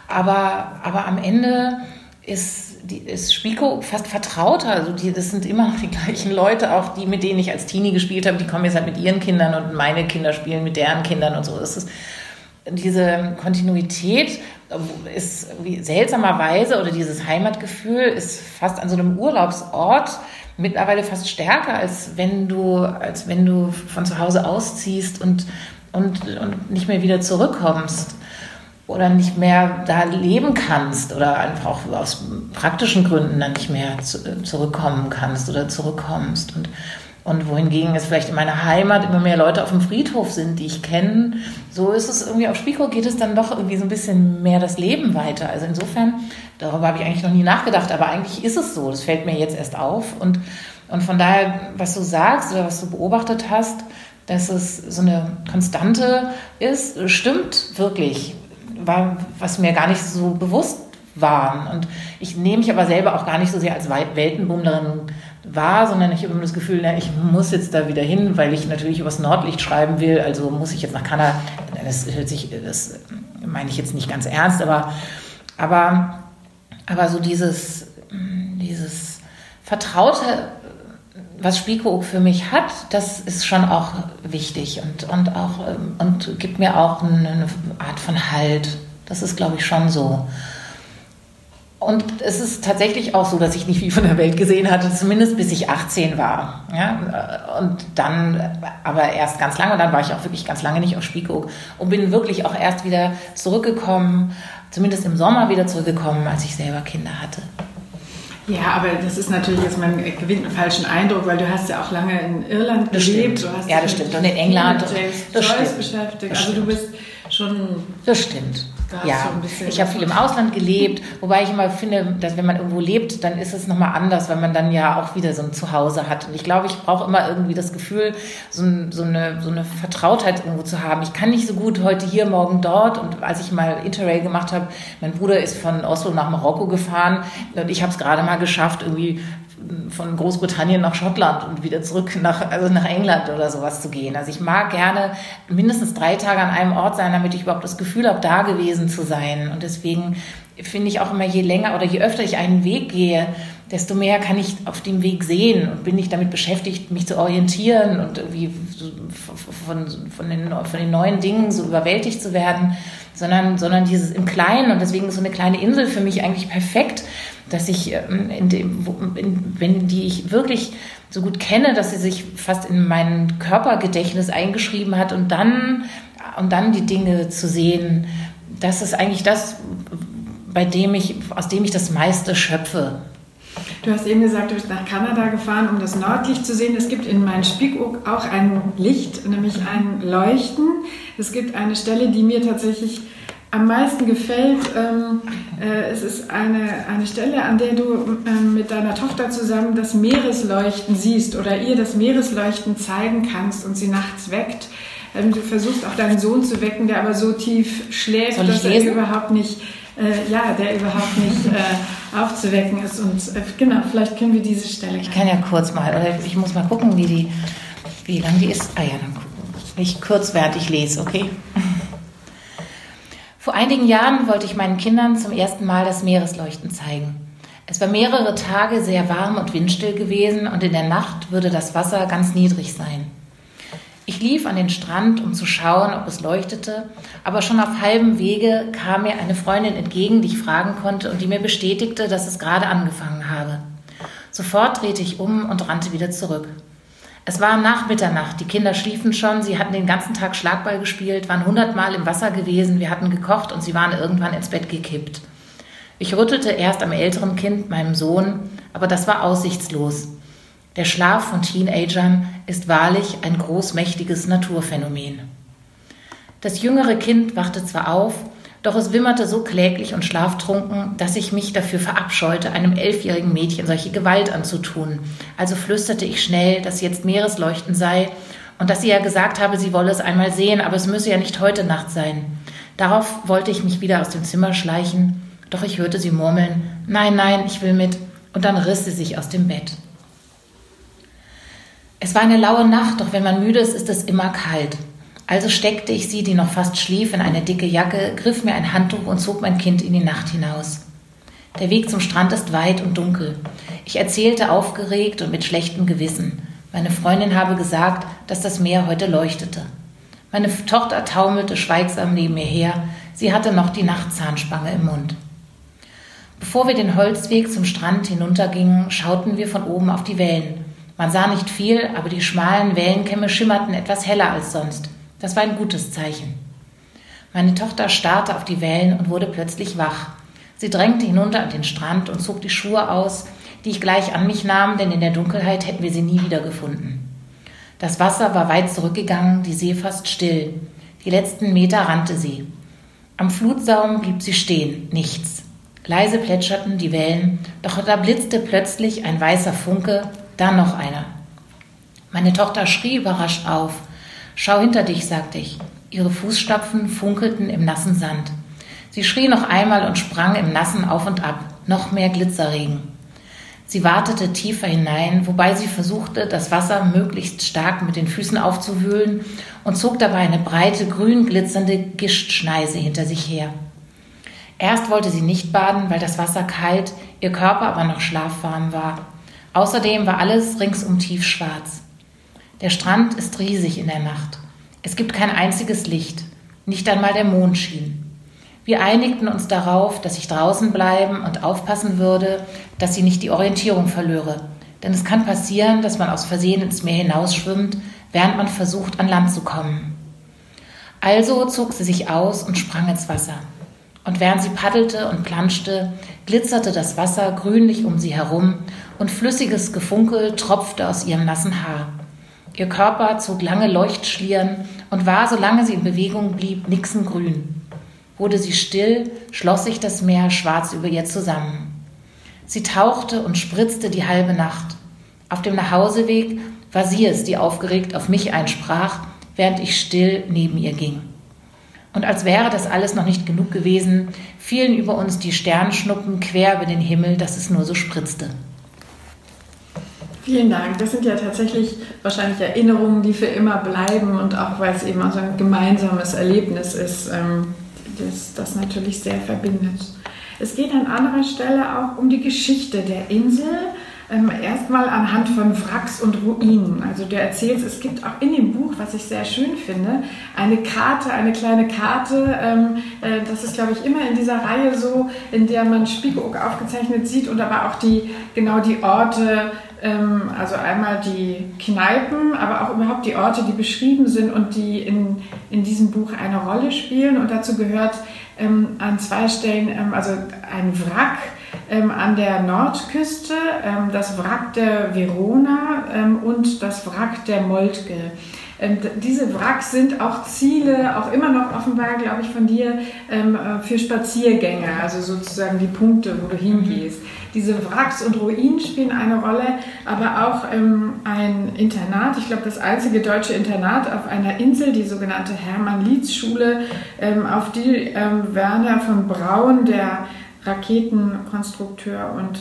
aber, aber am Ende ist, die, ist Spico fast vertrauter. Also die, das sind immer noch die gleichen Leute, auch die, mit denen ich als Teenie gespielt habe, die kommen jetzt halt mit ihren Kindern und meine Kinder spielen mit deren Kindern und so. Ist, diese Kontinuität ist seltsamerweise oder dieses Heimatgefühl ist fast an so einem Urlaubsort mittlerweile fast stärker, als wenn du, als wenn du von zu Hause ausziehst und, und, und nicht mehr wieder zurückkommst oder nicht mehr da leben kannst oder einfach auch aus praktischen Gründen dann nicht mehr zu, äh, zurückkommen kannst oder zurückkommst. Und, und wohingegen es vielleicht in meiner Heimat immer mehr Leute auf dem Friedhof sind, die ich kenne, so ist es irgendwie auf Spiko geht es dann doch irgendwie so ein bisschen mehr das Leben weiter. Also insofern, darüber habe ich eigentlich noch nie nachgedacht, aber eigentlich ist es so. Das fällt mir jetzt erst auf. Und, und von daher, was du sagst oder was du beobachtet hast, dass es so eine Konstante ist, stimmt wirklich war, was mir gar nicht so bewusst war. Und ich nehme mich aber selber auch gar nicht so sehr als Weltenbummlerin wahr, sondern ich habe immer das Gefühl, na, ich muss jetzt da wieder hin, weil ich natürlich übers Nordlicht schreiben will, also muss ich jetzt nach Kanada. Das hört sich, das meine ich jetzt nicht ganz ernst, aber, aber, aber so dieses, dieses Vertraute, was Spiko für mich hat, das ist schon auch wichtig und, und, auch, und gibt mir auch eine Art von Halt. Das ist, glaube ich, schon so. Und es ist tatsächlich auch so, dass ich nicht viel von der Welt gesehen hatte, zumindest bis ich 18 war. Ja? Und dann, aber erst ganz lange, dann war ich auch wirklich ganz lange nicht auf Spiekeroog und bin wirklich auch erst wieder zurückgekommen, zumindest im Sommer wieder zurückgekommen, als ich selber Kinder hatte. Ja, aber das ist natürlich jetzt, man gewinnt einen falschen Eindruck, weil du hast ja auch lange in Irland das gelebt. Stimmt. ja, das stimmt. Und in England. James das Joyce stimmt. beschäftigt. Das also stimmt. du bist schon. Das stimmt. Ja, so ich habe viel im Ausland gelebt, wobei ich immer finde, dass wenn man irgendwo lebt, dann ist es nochmal anders, weil man dann ja auch wieder so ein Zuhause hat. Und ich glaube, ich brauche immer irgendwie das Gefühl, so, ein, so, eine, so eine Vertrautheit irgendwo zu haben. Ich kann nicht so gut heute hier, morgen dort. Und als ich mal Interrail gemacht habe, mein Bruder ist von Oslo nach Marokko gefahren und ich habe es gerade mal geschafft, irgendwie von Großbritannien nach Schottland und wieder zurück nach, also nach England oder sowas zu gehen. Also ich mag gerne mindestens drei Tage an einem Ort sein, damit ich überhaupt das Gefühl habe, da gewesen zu sein. Und deswegen finde ich auch immer, je länger oder je öfter ich einen Weg gehe, desto mehr kann ich auf dem Weg sehen und bin ich damit beschäftigt, mich zu orientieren und irgendwie von, von, den, von den neuen Dingen so überwältigt zu werden, sondern, sondern dieses im Kleinen und deswegen ist so eine kleine Insel für mich eigentlich perfekt, dass ich, ähm, in dem, in, wenn die ich wirklich so gut kenne, dass sie sich fast in mein Körpergedächtnis eingeschrieben hat und dann, und dann die Dinge zu sehen, das ist eigentlich das, bei dem ich, aus dem ich das meiste schöpfe. Du hast eben gesagt, du bist nach Kanada gefahren, um das Nordlicht zu sehen. Es gibt in meinem Spiekeroog auch ein Licht, nämlich ein Leuchten. Es gibt eine Stelle, die mir tatsächlich am meisten gefällt, ähm, äh, es ist eine, eine Stelle, an der du ähm, mit deiner Tochter zusammen das Meeresleuchten siehst oder ihr das Meeresleuchten zeigen kannst und sie nachts weckt. Ähm, du versuchst auch deinen Sohn zu wecken, der aber so tief schläft, dass er überhaupt nicht, äh, ja, der überhaupt nicht äh, aufzuwecken ist. Und äh, genau, vielleicht können wir diese Stelle. Ich kann ja kurz mal, oder ich muss mal gucken, wie die, wie lang die ist. Ah ja, dann gucken. Ich kurz, während ich lese, okay? Vor einigen Jahren wollte ich meinen Kindern zum ersten Mal das Meeresleuchten zeigen. Es war mehrere Tage sehr warm und windstill gewesen und in der Nacht würde das Wasser ganz niedrig sein. Ich lief an den Strand, um zu schauen, ob es leuchtete, aber schon auf halbem Wege kam mir eine Freundin entgegen, die ich fragen konnte und die mir bestätigte, dass es gerade angefangen habe. Sofort drehte ich um und rannte wieder zurück. Es war nach Mitternacht, die Kinder schliefen schon, sie hatten den ganzen Tag Schlagball gespielt, waren hundertmal im Wasser gewesen, wir hatten gekocht und sie waren irgendwann ins Bett gekippt. Ich rüttelte erst am älteren Kind, meinem Sohn, aber das war aussichtslos. Der Schlaf von Teenagern ist wahrlich ein großmächtiges Naturphänomen. Das jüngere Kind wachte zwar auf, doch es wimmerte so kläglich und schlaftrunken, dass ich mich dafür verabscheute, einem elfjährigen Mädchen solche Gewalt anzutun. Also flüsterte ich schnell, dass jetzt Meeresleuchten sei und dass sie ja gesagt habe, sie wolle es einmal sehen, aber es müsse ja nicht heute Nacht sein. Darauf wollte ich mich wieder aus dem Zimmer schleichen, doch ich hörte sie murmeln, nein, nein, ich will mit, und dann riss sie sich aus dem Bett. Es war eine laue Nacht, doch wenn man müde ist, ist es immer kalt. Also steckte ich sie, die noch fast schlief, in eine dicke Jacke, griff mir ein Handtuch und zog mein Kind in die Nacht hinaus. Der Weg zum Strand ist weit und dunkel. Ich erzählte aufgeregt und mit schlechtem Gewissen. Meine Freundin habe gesagt, dass das Meer heute leuchtete. Meine Tochter taumelte schweigsam neben mir her. Sie hatte noch die Nachtzahnspange im Mund. Bevor wir den Holzweg zum Strand hinuntergingen, schauten wir von oben auf die Wellen. Man sah nicht viel, aber die schmalen Wellenkämme schimmerten etwas heller als sonst. Das war ein gutes Zeichen. Meine Tochter starrte auf die Wellen und wurde plötzlich wach. Sie drängte hinunter an den Strand und zog die Schuhe aus, die ich gleich an mich nahm, denn in der Dunkelheit hätten wir sie nie wiedergefunden. Das Wasser war weit zurückgegangen, die See fast still. Die letzten Meter rannte sie. Am Flutsaum blieb sie stehen, nichts. Leise plätscherten die Wellen, doch da blitzte plötzlich ein weißer Funke, dann noch einer. Meine Tochter schrie überrascht auf. Schau hinter dich, sagte ich. Ihre Fußstapfen funkelten im nassen Sand. Sie schrie noch einmal und sprang im Nassen auf und ab. Noch mehr Glitzerregen. Sie wartete tiefer hinein, wobei sie versuchte, das Wasser möglichst stark mit den Füßen aufzuwühlen und zog dabei eine breite, grün glitzernde Gischtschneise hinter sich her. Erst wollte sie nicht baden, weil das Wasser kalt, ihr Körper aber noch schlafwarm war. Außerdem war alles ringsum tiefschwarz. Der Strand ist riesig in der Nacht. Es gibt kein einziges Licht, nicht einmal der Mond schien. Wir einigten uns darauf, dass ich draußen bleiben und aufpassen würde, dass sie nicht die Orientierung verlöre. Denn es kann passieren, dass man aus Versehen ins Meer hinausschwimmt, während man versucht, an Land zu kommen. Also zog sie sich aus und sprang ins Wasser. Und während sie paddelte und planschte, glitzerte das Wasser grünlich um sie herum und flüssiges Gefunkel tropfte aus ihrem nassen Haar. Ihr Körper zog lange Leuchtschlieren und war, solange sie in Bewegung blieb, nixengrün. Wurde sie still, schloss sich das Meer schwarz über ihr zusammen. Sie tauchte und spritzte die halbe Nacht. Auf dem Nachhauseweg war sie es, die aufgeregt auf mich einsprach, während ich still neben ihr ging. Und als wäre das alles noch nicht genug gewesen, fielen über uns die Sternschnuppen quer über den Himmel, dass es nur so spritzte. Vielen Dank. Das sind ja tatsächlich wahrscheinlich Erinnerungen, die für immer bleiben und auch weil es eben auch so ein gemeinsames Erlebnis ist, ähm, das das natürlich sehr verbindet. Es geht an anderer Stelle auch um die Geschichte der Insel ähm, erstmal anhand von Wracks und Ruinen. Also du erzählst, es gibt auch in dem Buch, was ich sehr schön finde, eine Karte, eine kleine Karte. Ähm, äh, das ist, glaube ich, immer in dieser Reihe so, in der man Spiekeroog aufgezeichnet sieht und aber auch die, genau die Orte, ähm, also einmal die Kneipen, aber auch überhaupt die Orte, die beschrieben sind und die in, in diesem Buch eine Rolle spielen. Und dazu gehört ähm, an zwei Stellen, ähm, also ein Wrack, ähm, an der Nordküste, ähm, das Wrack der Verona ähm, und das Wrack der Moltke. Ähm, diese Wracks sind auch Ziele, auch immer noch offenbar, glaube ich, von dir ähm, äh, für Spaziergänger, also sozusagen die Punkte, wo du hingehst. Diese Wracks und Ruinen spielen eine Rolle, aber auch ähm, ein Internat, ich glaube das einzige deutsche Internat auf einer Insel, die sogenannte Hermann-Lietz-Schule, auf die Werner von Braun, der Raketenkonstrukteur und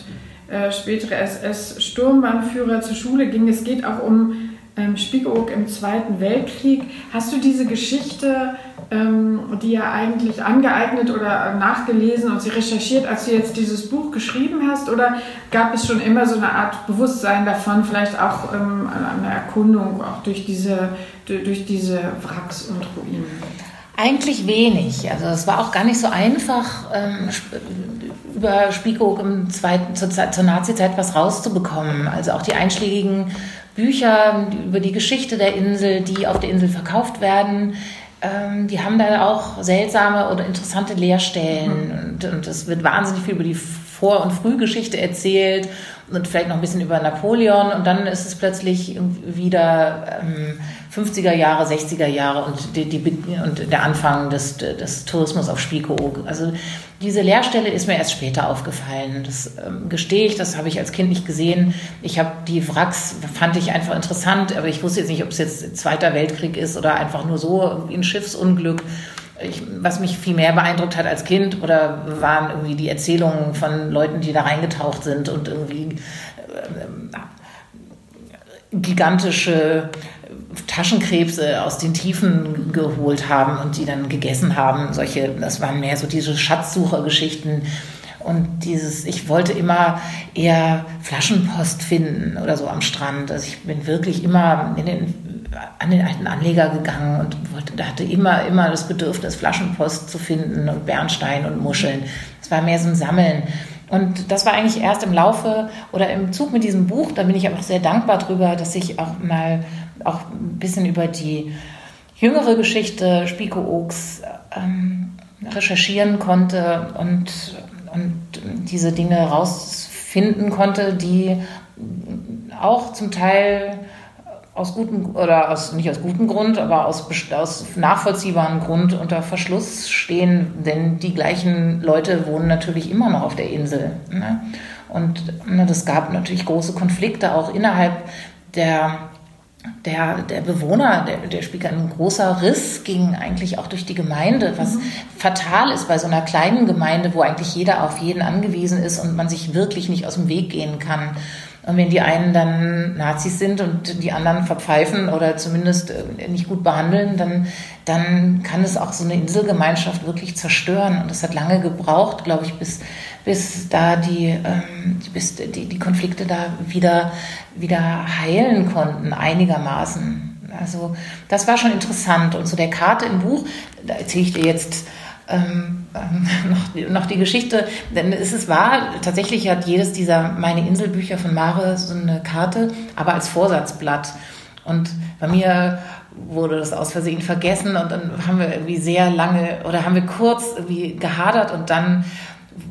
äh, spätere SS-Sturmbahnführer zur Schule ging. Es geht auch um ähm, Spiekeroog im Zweiten Weltkrieg. Hast du diese Geschichte, ähm, die ja eigentlich angeeignet oder nachgelesen und sie recherchiert, als du jetzt dieses Buch geschrieben hast? Oder gab es schon immer so eine Art Bewusstsein davon, vielleicht auch ähm, eine Erkundung auch durch diese, durch diese Wracks und Ruinen? Eigentlich wenig. Also es war auch gar nicht so einfach, ähm, über Spiekeroog im zweiten, zur, zur Nazi-Zeit was rauszubekommen. Also auch die einschlägigen Bücher über die Geschichte der Insel, die auf der Insel verkauft werden, ähm, die haben da auch seltsame oder interessante Leerstellen. Mhm. Und, und es wird wahnsinnig viel über die Vor- und Frühgeschichte erzählt und vielleicht noch ein bisschen über Napoleon. Und dann ist es plötzlich wieder ähm, 50er Jahre, 60er Jahre und, die, die, und der Anfang des, des Tourismus auf Spiekeroog. Also diese Leerstelle ist mir erst später aufgefallen. Das ähm, gestehe ich, das habe ich als Kind nicht gesehen. Ich habe die Wracks, fand ich einfach interessant, aber ich wusste jetzt nicht, ob es jetzt Zweiter Weltkrieg ist oder einfach nur so ein Schiffsunglück. Ich, was mich viel mehr beeindruckt hat als Kind oder waren irgendwie die Erzählungen von Leuten, die da reingetaucht sind und irgendwie äh, gigantische Taschenkrebse aus den Tiefen geholt haben und die dann gegessen haben. Solche, das waren mehr so diese Schatzsuchergeschichten. Und dieses, ich wollte immer eher Flaschenpost finden oder so am Strand. Also ich bin wirklich immer in den, an den alten Anleger gegangen und wollte, hatte immer, immer das Bedürfnis, Flaschenpost zu finden und Bernstein und Muscheln. Es war mehr so ein Sammeln. Und das war eigentlich erst im Laufe oder im Zug mit diesem Buch, da bin ich auch sehr dankbar drüber, dass ich auch mal auch ein bisschen über die jüngere Geschichte Spiko Oaks ähm, recherchieren konnte und, und diese Dinge rausfinden konnte, die auch zum Teil aus gutem oder aus nicht aus gutem Grund, aber aus, aus nachvollziehbarem Grund unter Verschluss stehen, denn die gleichen Leute wohnen natürlich immer noch auf der Insel. Ne? Und ne, gab natürlich große Konflikte auch innerhalb der der, der Bewohner, der, der spielt ein großer Riss ging eigentlich auch durch die Gemeinde, was mhm. fatal ist bei so einer kleinen Gemeinde, wo eigentlich jeder auf jeden angewiesen ist und man sich wirklich nicht aus dem Weg gehen kann. Und wenn die einen dann Nazis sind und die anderen verpfeifen oder zumindest äh, nicht gut behandeln, dann, dann kann es auch so eine Inselgemeinschaft wirklich zerstören. Und das hat lange gebraucht, glaube ich, bis, bis da die, ähm, bis die, die Konflikte da wieder, wieder heilen konnten, einigermaßen. Also das war schon interessant. Und zu der Karte im Buch, da erzähle ich dir jetzt ähm, ähm, <laughs> noch, noch, die Geschichte, denn es ist wahr, tatsächlich hat jedes dieser Meine Inselbücher von Mare so eine Karte, aber als Vorsatzblatt. Und bei mir wurde das aus Versehen vergessen und dann haben wir irgendwie sehr lange oder haben wir kurz irgendwie gehadert und dann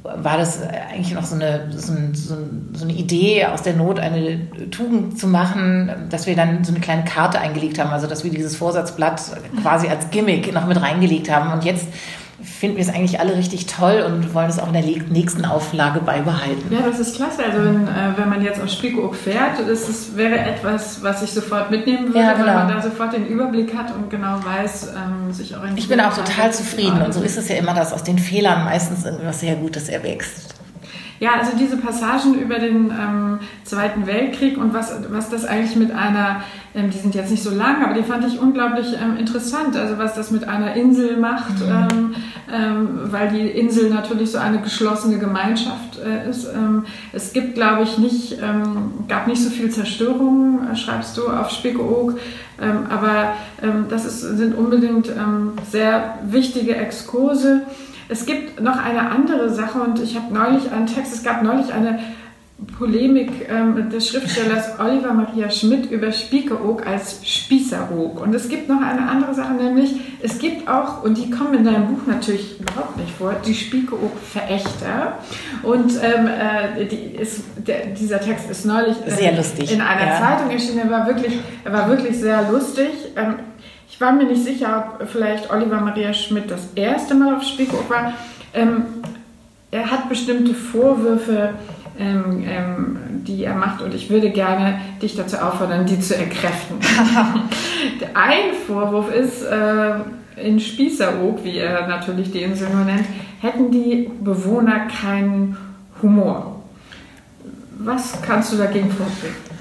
war das eigentlich noch so eine, so, ein, so, eine Idee aus der Not, eine Tugend zu machen, dass wir dann so eine kleine Karte eingelegt haben, also dass wir dieses Vorsatzblatt quasi als Gimmick noch mit reingelegt haben. Und jetzt finden wir es eigentlich alle richtig toll und wollen es auch in der nächsten Auflage beibehalten. Ja, das ist klasse. Also wenn, äh, wenn man jetzt auf Spiekeroog fährt, das ist, wäre etwas, was ich sofort mitnehmen würde, ja, genau. weil man da sofort den Überblick hat und genau weiß, ähm, sich orientiert. Ich bin auch total zufrieden und so ist es ja immer, dass aus den Fehlern meistens irgendwas sehr Gutes erwächst. Ja, also diese Passagen über den ähm, Zweiten Weltkrieg und was, was das eigentlich mit einer, ähm, die sind jetzt nicht so lang, aber die fand ich unglaublich ähm, interessant. Also was das mit einer Insel macht, mhm. Ähm, ähm, weil die Insel natürlich so eine geschlossene Gemeinschaft äh, ist. Ähm, es gibt, glaube ich, nicht, gab nicht so viel Zerstörung, äh, schreibst du auf Spiekeroog. aber das ist, sind unbedingt sehr wichtige Exkurse. Es gibt noch eine andere Sache und ich habe neulich einen Text, es gab neulich eine Polemik ähm, des Schriftstellers Oliver Maria Schmidt über Spiekeroog als Spießeroog. Und es gibt noch eine andere Sache, nämlich es gibt auch, und die kommen in deinem Buch natürlich überhaupt nicht vor, die Spiekeroog-Verächter. Und ähm, äh, die ist, der, dieser Text ist neulich äh, in einer ja. Zeitung erschienen. Er war wirklich, er war wirklich sehr lustig. Ähm, ich war mir nicht sicher, ob vielleicht Oliver Maria Schmidt das erste Mal auf Spiekeroog war. Ähm, er hat bestimmte Vorwürfe, ähm, ähm, die er macht und ich würde gerne dich dazu auffordern, die zu erkräften. <laughs> Ein Vorwurf ist, äh, in Spießeroog, wie er natürlich die Insel nur nennt, hätten die Bewohner keinen Humor. Was kannst du dagegen vorbringen?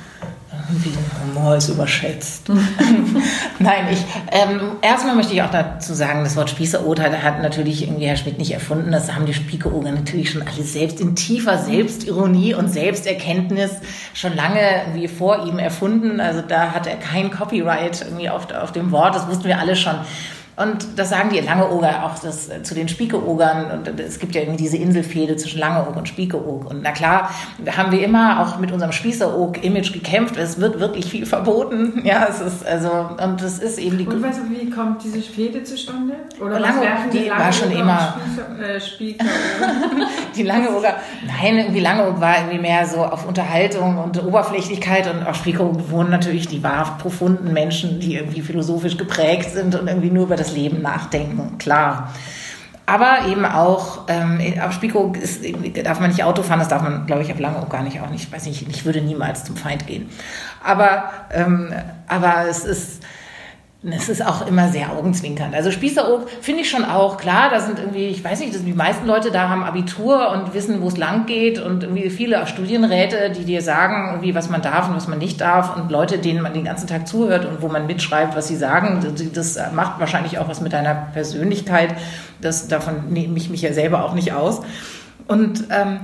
Wie Humor ist überschätzt. <laughs> Nein, ich ähm, erstmal möchte ich auch dazu sagen, das Wort Spießeroter hat natürlich irgendwie Herr Schmidt nicht erfunden. Das haben die Spiekeroger natürlich schon alle selbst in tiefer Selbstironie und Selbsterkenntnis schon lange irgendwie vor ihm erfunden. Also da hat er kein Copyright irgendwie auf, auf dem Wort. Das wussten wir alle schon. Und das sagen die Langeoger auch das, äh, zu den Spiekeogern. Und es gibt ja irgendwie diese Inselfehde zwischen Langeoog und Spiekeoog. Und na klar, haben wir immer auch mit unserem Spießeroog-Image gekämpft. Es wird wirklich viel verboten. <laughs> Ja, es ist also, und das ist eben die. Und weißt du, wie kommt diese Fehde zustande? Oder Lange, die, die war schon immer. Spieße, äh, <laughs> die Langeoger, nein, irgendwie Langeoog war irgendwie mehr so auf Unterhaltung und Oberflächlichkeit und auch Spiekeroog wohnen natürlich die wahr profunden Menschen, die irgendwie philosophisch geprägt sind und irgendwie nur über das Leben nachdenken, klar. Aber eben auch, ähm, auf Spiko ist, darf man nicht Auto fahren, das darf man, glaube ich, auf lange auch gar nicht, auch nicht, weiß nicht, ich würde niemals zum Feind gehen. Aber, ähm, aber es ist, es ist auch immer sehr augenzwinkernd. Also Spießeroog finde ich schon auch klar. Da sind irgendwie, ich weiß nicht, die meisten Leute da haben Abitur und wissen, wo es lang geht und irgendwie viele Studienräte, die dir sagen, irgendwie, was man darf und was man nicht darf und Leute, denen man den ganzen Tag zuhört und wo man mitschreibt, was sie sagen. Das macht wahrscheinlich auch was mit deiner Persönlichkeit. Das, davon nehme ich mich ja selber auch nicht aus. Und ähm,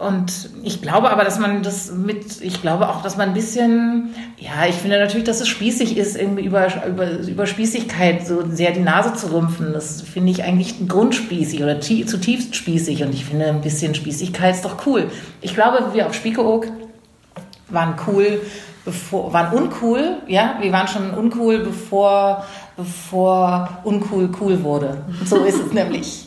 und ich glaube aber, dass man das mit, ich glaube auch, dass man ein bisschen, ja, ich finde natürlich, dass es spießig ist, irgendwie über, über, über Spießigkeit so sehr die Nase zu rümpfen. Das finde ich eigentlich grundspießig oder zutiefst spießig. Und ich finde, ein bisschen Spießigkeit ist doch cool. Ich glaube, wir auf Spiekeroog waren cool, bevor, waren uncool, ja, wir waren schon uncool, bevor, bevor uncool cool wurde. So ist es <laughs> nämlich.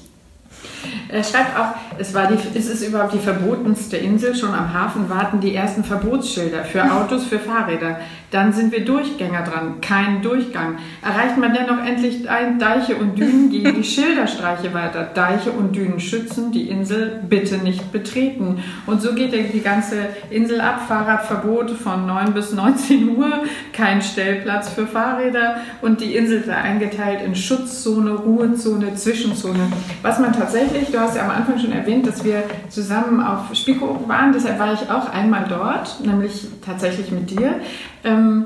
Er schreibt auch, es, war die, es ist überhaupt die verbotenste Insel. Schon am Hafen warten die ersten Verbotsschilder für Autos, für Fahrräder. Dann sind wir Durchgänger dran, kein Durchgang. Erreicht man dennoch endlich Deiche und Dünen, gehen die Schilderstreiche weiter. Deiche und Dünen schützen, die Insel bitte nicht betreten. Und so geht die ganze Insel ab. Fahrradverbot von 9 bis 19 Uhr, kein Stellplatz für Fahrräder und die Insel ist eingeteilt in Schutzzone, Ruhezone, Zwischenzone. Was man tatsächlich, du hast ja am Anfang schon erwähnt, dass wir zusammen auf Spiekeroog waren, deshalb war ich auch einmal dort, nämlich tatsächlich mit dir. Ähm,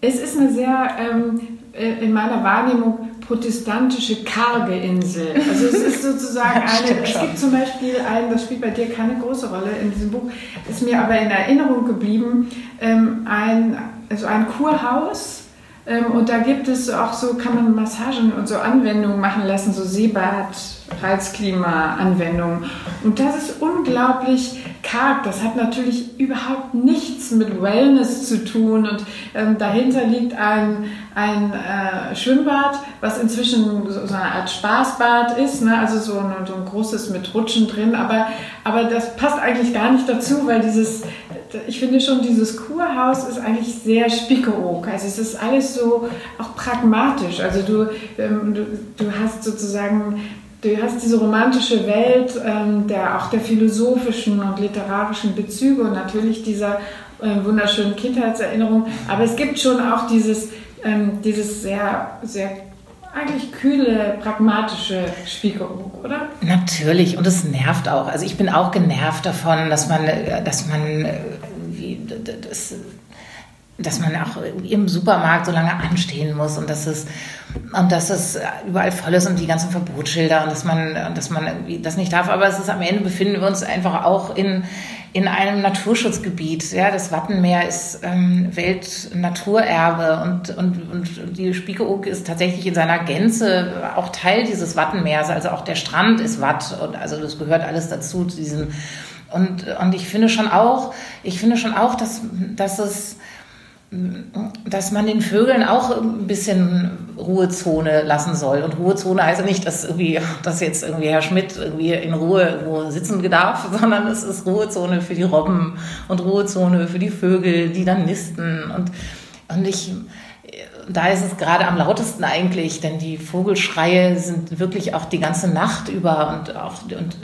es ist eine sehr, ähm, äh, in meiner Wahrnehmung, protestantische karge Insel. Also es ist sozusagen <laughs> eine, es gibt zum Beispiel ein, das spielt bei dir keine große Rolle in diesem Buch, ist mir aber in Erinnerung geblieben, ähm, ein, also ein Kurhaus, und da gibt es auch so, kann man Massagen und so Anwendungen machen lassen, so Seebad, Reizklima-Anwendungen. Und das ist unglaublich karg. Das hat natürlich überhaupt nichts mit Wellness zu tun. Und ähm, dahinter liegt ein, ein äh, Schwimmbad, was inzwischen so, so, eine Art Spaßbad ist. Ne? Also so ein, so ein großes mit Rutschen drin. Aber, aber das passt eigentlich gar nicht dazu, weil dieses, ich finde schon, dieses Kurhaus ist eigentlich sehr spiekeroog. Also es ist alles so auch pragmatisch. Also du, ähm, du, du hast sozusagen du hast diese romantische Welt ähm, der, auch der philosophischen und literarischen Bezüge und natürlich dieser äh, wunderschönen Kindheitserinnerung. Aber es gibt schon auch dieses, ähm, dieses sehr, sehr eigentlich kühle, pragmatische Spiegelung, oder? Natürlich, und es nervt auch. Also ich bin auch genervt davon, dass man, äh, dass man äh, wie, das, dass man auch im Supermarkt so lange anstehen muss und dass es und dass es überall voll ist und die ganzen Verbotsschilder und dass man dass man irgendwie das nicht darf. Aber es ist am Ende befinden wir uns einfach auch in in einem Naturschutzgebiet. Ja, das Wattenmeer ist ähm, Weltnaturerbe und, und, und die Spiekeroog ist tatsächlich in seiner Gänze auch Teil dieses Wattenmeers. Also auch der Strand ist Watt und also das gehört alles dazu zu diesem und, und ich finde schon auch, ich finde schon auch, dass, dass es dass man den Vögeln auch ein bisschen Ruhezone lassen soll. Und Ruhezone heißt nicht, dass irgendwie, dass jetzt irgendwie Herr Schmidt irgendwie in Ruhe irgendwo sitzen darf, <laughs> sondern es ist Ruhezone für die Robben und Ruhezone für die Vögel, die dann nisten. Und, und ich, da ist es gerade am lautesten eigentlich, denn die Vogelschreie sind wirklich auch die ganze Nacht über und auch, und,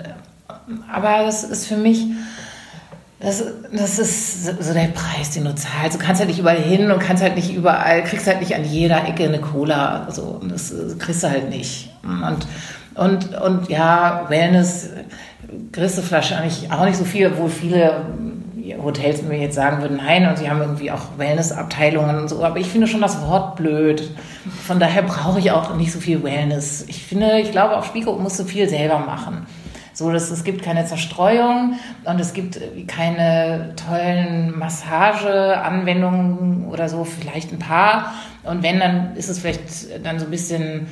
aber das ist für mich, das, das ist so der Preis, den du zahlst. Du kannst halt nicht überall hin und kannst halt nicht überall, kriegst halt nicht an jeder Ecke eine Cola. So, das kriegst du halt nicht. Und, und, und ja, Wellness, kriegst du vielleicht auch nicht so viel, obwohl viele Hotels mir jetzt sagen würden, nein, und sie haben irgendwie auch Wellnessabteilungen und so, aber ich finde schon das Wort blöd. Von daher brauche ich auch nicht so viel Wellness. Ich finde, ich glaube, auf Spiegelung musst du viel selber machen. So, dass es gibt keine Zerstreuung und es gibt keine tollen Massageanwendungen oder so, vielleicht ein paar. Und wenn, dann ist es vielleicht dann so ein bisschen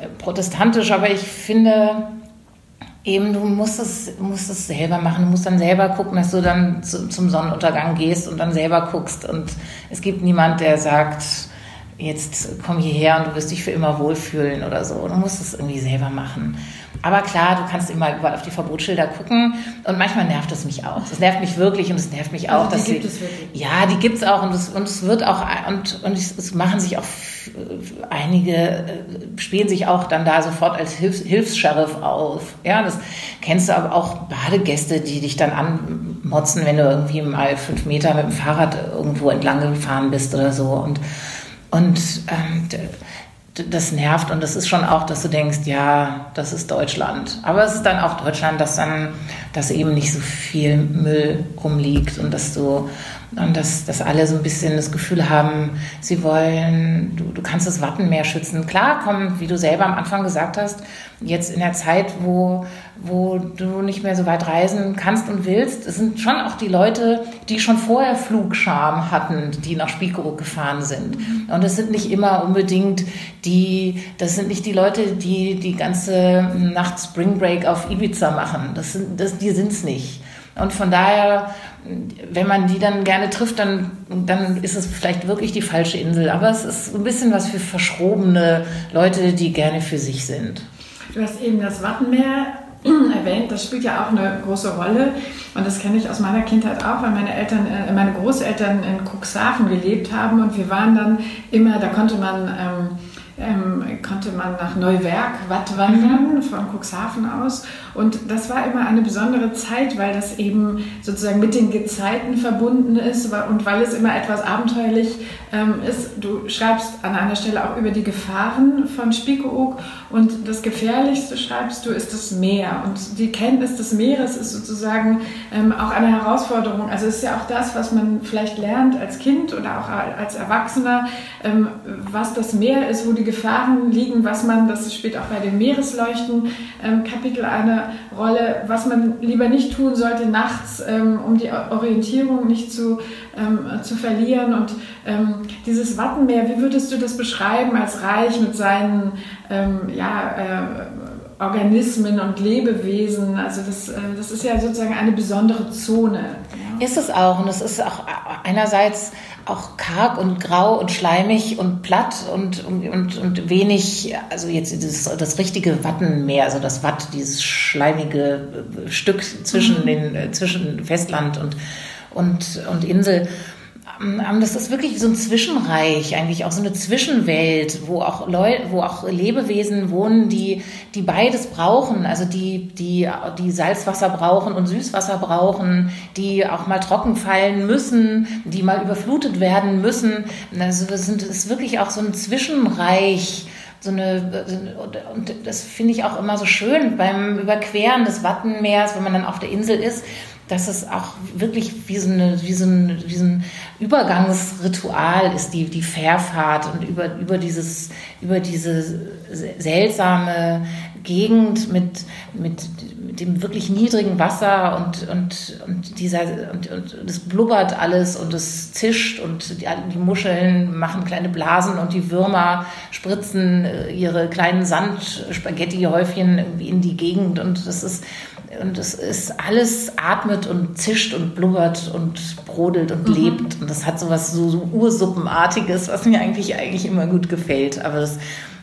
äh, protestantisch, aber ich finde, eben, du musst es, musst es selber machen. Du musst dann selber gucken, dass du dann zu, zum Sonnenuntergang gehst und dann selber guckst. Und es gibt niemand, der sagt, jetzt komm hierher und du wirst dich für immer wohlfühlen oder so. Du musst es irgendwie selber machen. Aber klar, du kannst immer überall auf die Verbotsschilder gucken und manchmal nervt es mich auch. Das nervt mich wirklich und es nervt mich auch. Also die gibt sie, es wirklich? Ja, die gibt es auch und es, und es wird auch, und, und es, es machen sich auch einige, äh, spielen sich auch dann da sofort als Hilfs, Hilfssheriff auf. Ja, das kennst du aber auch Badegäste, die dich dann anmotzen, wenn du irgendwie mal fünf Meter mit dem Fahrrad irgendwo entlang gefahren bist oder so und und ähm, das nervt und das ist schon auch, dass du denkst, ja, das ist Deutschland. Aber es ist dann auch Deutschland, dass dann, dass eben nicht so viel Müll rumliegt und dass du und dass, dass alle so ein bisschen das Gefühl haben, sie wollen, du, du kannst das Wattenmeer schützen. Klar kommen, wie du selber am Anfang gesagt hast, jetzt in der Zeit, wo, wo du nicht mehr so weit reisen kannst und willst, es sind schon auch die Leute, die schon vorher Flugscham hatten, die nach Spiekeroog gefahren sind. Und es sind nicht immer unbedingt die, das sind nicht die Leute, die die ganze Nacht Spring Break auf Ibiza machen. Das sind, das, die sind's nicht. Und von daher wenn man die dann gerne trifft, dann, dann ist es vielleicht wirklich die falsche Insel. Aber es ist ein bisschen was für verschrobene Leute, die gerne für sich sind. Du hast eben das Wattenmeer <clears throat> erwähnt, das spielt ja auch eine große Rolle. Und das kenne ich aus meiner Kindheit auch, weil meine Eltern, äh, meine Großeltern in Cuxhaven gelebt haben und wir waren dann immer, da konnte man ähm, ähm, konnte man nach Neuwerk Watt wandern, mhm. von Cuxhaven aus. Und das war immer eine besondere Zeit, weil das eben sozusagen mit den Gezeiten verbunden ist und weil es immer etwas abenteuerlich ähm, ist. Du schreibst an einer Stelle auch über die Gefahren von Spiekeroog und das Gefährlichste schreibst du ist das Meer. Und die Kenntnis des Meeres ist sozusagen ähm, auch eine Herausforderung. Also es ist ja auch das, was man vielleicht lernt als Kind oder auch als Erwachsener, ähm, was das Meer ist, wo die Gefahren liegen, was man, das spielt auch bei dem Meeresleuchten ähm, Kapitel Rolle, was man lieber nicht tun sollte nachts, ähm, um die Orientierung nicht zu, ähm, zu verlieren. Und ähm, dieses Wattenmeer, wie würdest du das beschreiben als reich mit seinen ähm, ja, äh, Organismen und Lebewesen? Also das, äh, das ist ja sozusagen eine besondere Zone. Ja? Ist es auch. Und es ist auch einerseits auch karg und grau und schleimig und platt und, und, und wenig, also jetzt das, das richtige Wattenmeer, also das Watt, dieses schleimige Stück zwischen, mhm. den, äh, zwischen Festland und, und, und Insel. Ähm, das ist wirklich so ein Zwischenreich, eigentlich auch so eine Zwischenwelt, wo auch Leute, wo auch Lebewesen wohnen, die, die beides brauchen, also die, die, die Salzwasser brauchen und Süßwasser brauchen, die auch mal trocken fallen müssen, die mal überflutet werden müssen. Also das ist wirklich auch so ein Zwischenreich, so eine, und das finde ich auch immer so schön beim Überqueren des Wattenmeers, wenn man dann auf der Insel ist, dass es auch wirklich wie so, eine, wie so, ein, wie so ein Übergangsritual ist, die, die Fährfahrt und über, über, dieses, über diese seltsame Gegend mit, mit, mit dem wirklich niedrigen Wasser und, und, und, dieser, und, und das blubbert alles und es zischt und die, die Muscheln machen kleine Blasen und die Würmer spritzen äh, ihre kleinen Sand-Spaghetti-Häufchen in die Gegend und das ist und es ist alles atmet und zischt und blubbert und brodelt und mhm. lebt. Und das hat so was so, so Ursuppenartiges, was mir eigentlich, eigentlich immer gut gefällt. Aber das,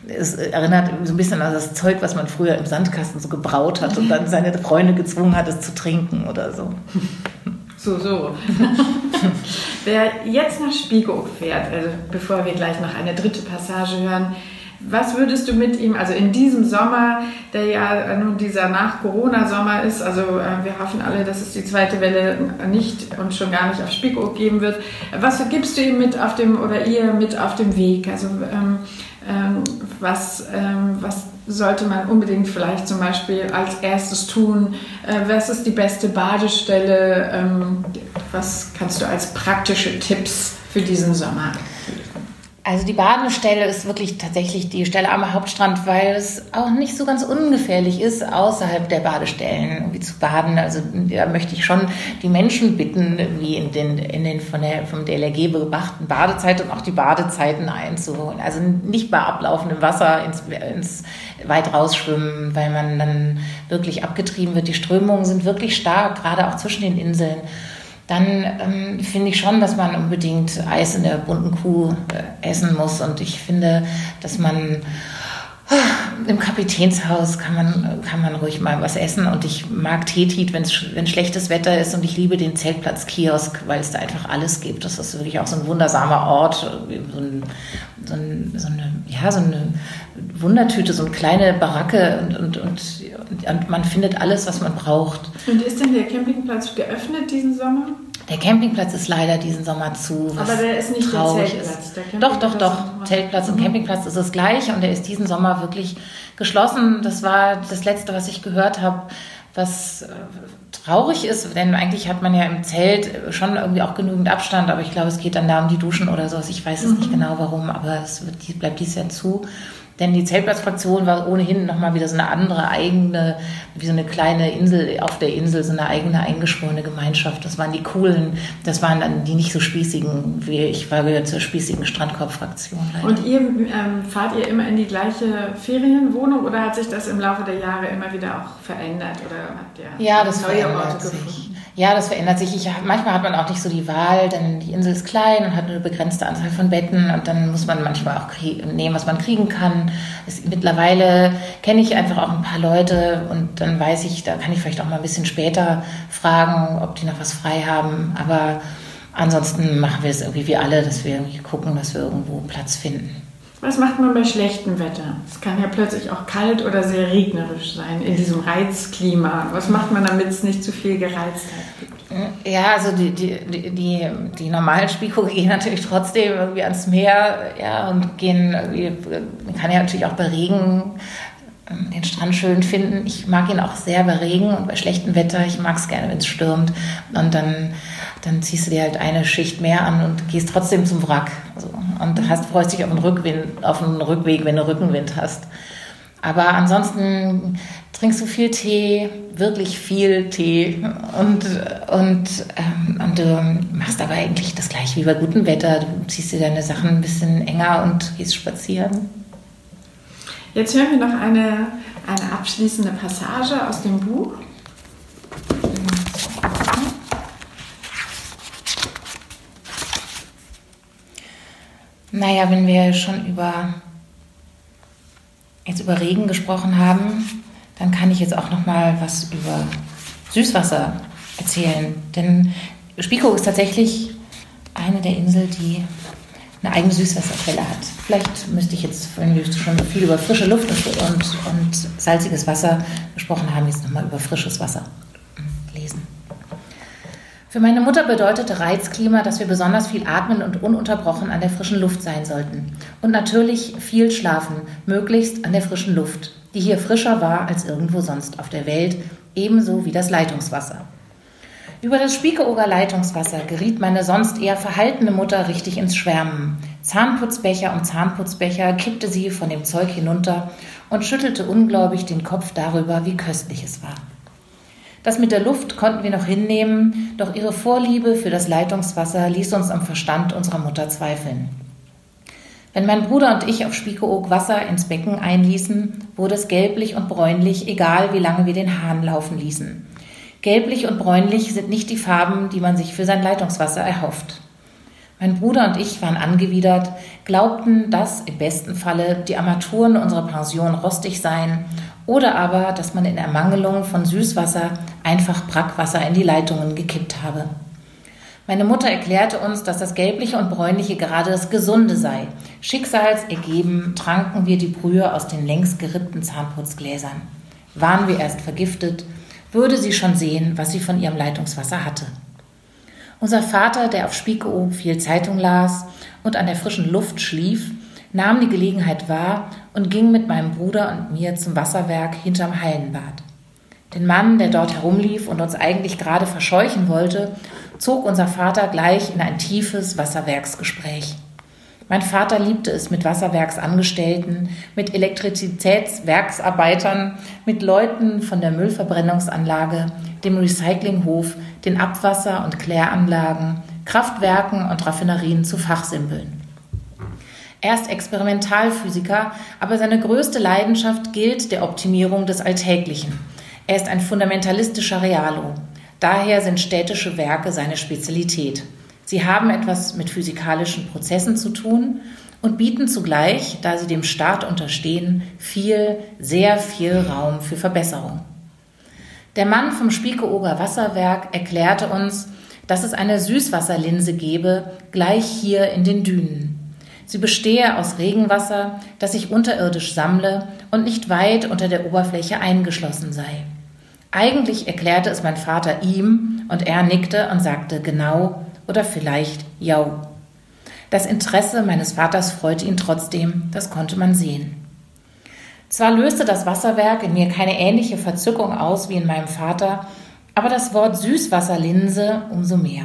es erinnert so ein bisschen an das Zeug, was man früher im Sandkasten so gebraut hat und dann seine Freunde gezwungen hat, es zu trinken oder so. So, so. <laughs> Wer jetzt nach Spiekeroog fährt, also bevor wir gleich noch eine dritte Passage hören, was würdest du mit ihm, also in diesem Sommer, der ja nun dieser Nach-Corona-Sommer ist, also äh, wir hoffen alle, dass es die zweite Welle nicht und schon gar nicht auf Spiekeroog geben wird. Was gibst du ihm mit auf dem oder ihr mit auf dem Weg? Also ähm, ähm, was, ähm, was sollte man unbedingt vielleicht zum Beispiel als erstes tun? Äh, was ist die beste Badestelle? Ähm, was kannst du als praktische Tipps für diesen Sommer also die Badestelle ist wirklich tatsächlich die Stelle am Hauptstrand, weil es auch nicht so ganz ungefährlich ist, außerhalb der Badestellen irgendwie zu baden. Also da möchte ich schon die Menschen bitten, wie in den, in den von der, vom DLRG bewachten Badezeiten auch die Badezeiten einzuholen. Also nicht bei ablaufendem Wasser ins, ins weit rausschwimmen, weil man dann wirklich abgetrieben wird. Die Strömungen sind wirklich stark, gerade auch zwischen den Inseln dann ähm, finde ich schon, dass man unbedingt Eis in der bunten Kuh äh, essen muss. Und ich finde, dass man im Kapitänshaus kann man, kann man ruhig mal was essen und ich mag Tetit, wenn schlechtes Wetter ist und ich liebe den Zeltplatz-Kiosk, weil es da einfach alles gibt. Das ist wirklich auch so ein wundersamer Ort, so, ein, so, ein, so eine, ja, so eine Wundertüte, so eine kleine Baracke und, und, und, und man findet alles, was man braucht. Und ist denn der Campingplatz geöffnet diesen Sommer? Der Campingplatz ist leider diesen Sommer zu. Aber der ist nicht der Zeltplatz. Der doch, doch, doch. Zeltplatz und mhm. Campingplatz ist das gleich und der ist diesen Sommer wirklich geschlossen. Das war das Letzte, was ich gehört habe, was äh, traurig ist, denn eigentlich hat man ja im Zelt schon irgendwie auch genügend Abstand, aber ich glaube, es geht dann da um die Duschen oder sowas. Ich weiß es mhm. nicht genau warum, aber es wird, bleibt dies Jahr zu. Denn die Zeltplatzfraktion war ohnehin nochmal wieder so eine andere eigene, wie so eine kleine Insel auf der Insel, so eine eigene eingeschworene Gemeinschaft. Das waren die coolen, das waren dann die nicht so spießigen, wie ich war gehört zur spießigen Strandkorb-Fraktion. Und ihr ähm, fahrt ihr immer in die gleiche Ferienwohnung oder hat sich das im Laufe der Jahre immer wieder auch verändert? Oder habt ihr ja, das neue Orte sich. gefunden? Ja, das verändert sich. Ich, manchmal hat man auch nicht so die Wahl, denn die Insel ist klein und hat eine begrenzte Anzahl von Betten und dann muss man manchmal auch nehmen, was man kriegen kann. Es, mittlerweile kenne ich einfach auch ein paar Leute und dann weiß ich, da kann ich vielleicht auch mal ein bisschen später fragen, ob die noch was frei haben. Aber ansonsten machen wir es irgendwie wie alle, dass wir irgendwie gucken, dass wir irgendwo Platz finden. Was macht man bei schlechtem Wetter? Es kann ja plötzlich auch kalt oder sehr regnerisch sein in diesem Reizklima. Was macht man, damit es nicht zu viel Gereiztheit gibt? Ja, also die, die, die, die normalen Spiko <laughs> gehen natürlich trotzdem irgendwie ans Meer ja, und gehen irgendwie, man kann ja natürlich auch bei Regen den Strand schön finden. Ich mag ihn auch sehr bei Regen und bei schlechtem Wetter. Ich mag es gerne, wenn es stürmt. Und dann, dann ziehst du dir halt eine Schicht mehr an und gehst trotzdem zum Wrack. Also, und hast, freust dich auf einen, Rückwind, auf einen Rückweg, wenn du Rückenwind hast. Aber ansonsten trinkst du viel Tee, wirklich viel Tee und, und, ähm, und du machst aber eigentlich das gleiche wie bei gutem Wetter. Du ziehst dir deine Sachen ein bisschen enger und gehst spazieren. Jetzt hören wir noch eine, eine abschließende Passage aus dem Buch. Naja, wenn wir schon über, jetzt über Regen gesprochen haben, dann kann ich jetzt auch noch mal was über Süßwasser erzählen. Denn Spiko ist tatsächlich eine der Inseln, die eine eigene Süßwasserquelle hat. Vielleicht müsste ich jetzt, wenn wir schon viel über frische Luft und, und salziges Wasser gesprochen haben, jetzt nochmal über frisches Wasser lesen. Für meine Mutter bedeutete Reizklima, dass wir besonders viel atmen und ununterbrochen an der frischen Luft sein sollten. Und natürlich viel schlafen, möglichst an der frischen Luft, die hier frischer war als irgendwo sonst auf der Welt, ebenso wie das Leitungswasser. Über das Spiekeroger Leitungswasser geriet meine sonst eher verhaltene Mutter richtig ins Schwärmen. Zahnputzbecher um Zahnputzbecher kippte sie von dem Zeug hinunter und schüttelte ungläubig den Kopf darüber, wie köstlich es war. Das mit der Luft konnten wir noch hinnehmen, doch ihre Vorliebe für das Leitungswasser ließ uns am Verstand unserer Mutter zweifeln. Wenn mein Bruder und ich auf Spiekeroog Wasser ins Becken einließen, wurde es gelblich und bräunlich, egal wie lange wir den Hahn laufen ließen. Gelblich und bräunlich sind nicht die Farben, die man sich für sein Leitungswasser erhofft. Mein Bruder und ich waren angewidert, glaubten, dass im besten Falle die Armaturen unserer Pension rostig seien oder aber, dass man in Ermangelung von Süßwasser einfach Brackwasser in die Leitungen gekippt habe. Meine Mutter erklärte uns, dass das Gelbliche und Bräunliche gerade das Gesunde sei. Schicksalsergeben tranken wir die Brühe aus den längst gerippten Zahnputzgläsern. Waren wir erst vergiftet, würde sie schon sehen, was sie von ihrem Leitungswasser hatte. Unser Vater, der auf Spiekeroog viel Zeitung las und an der frischen Luft schlief, nahm die Gelegenheit wahr und ging mit meinem Bruder und mir zum Wasserwerk hinterm Hallenbad. Den Mann, der dort herumlief und uns eigentlich gerade verscheuchen wollte, zog unser Vater gleich in ein tiefes Wasserwerksgespräch. Mein Vater liebte es mit Wasserwerksangestellten, mit Elektrizitätswerksarbeitern, mit Leuten von der Müllverbrennungsanlage, dem Recyclinghof, den Abwasser- und Kläranlagen, Kraftwerken und Raffinerien zu fachsimpeln. Er ist Experimentalphysiker, aber seine größte Leidenschaft gilt der Optimierung des Alltäglichen. Er ist ein fundamentalistischer Realo. Daher sind städtische Werke seine Spezialität. Sie haben etwas mit physikalischen Prozessen zu tun und bieten zugleich, da sie dem Staat unterstehen, viel, sehr viel Raum für Verbesserung. Der Mann vom Spiekeoger Wasserwerk erklärte uns, dass es eine Süßwasserlinse gebe, gleich hier in den Dünen. Sie bestehe aus Regenwasser, das sich unterirdisch sammle und nicht weit unter der Oberfläche eingeschlossen sei. Eigentlich erklärte es mein Vater ihm und er nickte und sagte genau oder vielleicht jau. Das Interesse meines Vaters freute ihn trotzdem, das konnte man sehen. Zwar löste das Wasserwerk in mir keine ähnliche Verzückung aus wie in meinem Vater, aber das Wort Süßwasserlinse umso mehr.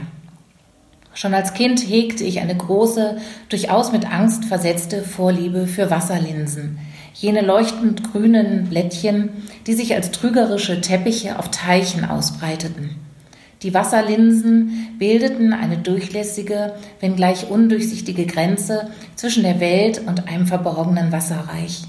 Schon als Kind hegte ich eine große, durchaus mit Angst versetzte Vorliebe für Wasserlinsen, jene leuchtend grünen Blättchen, die sich als trügerische Teppiche auf Teichen ausbreiteten. Die Wasserlinsen bildeten eine durchlässige, wenngleich undurchsichtige Grenze zwischen der Welt und einem verborgenen Wasserreich.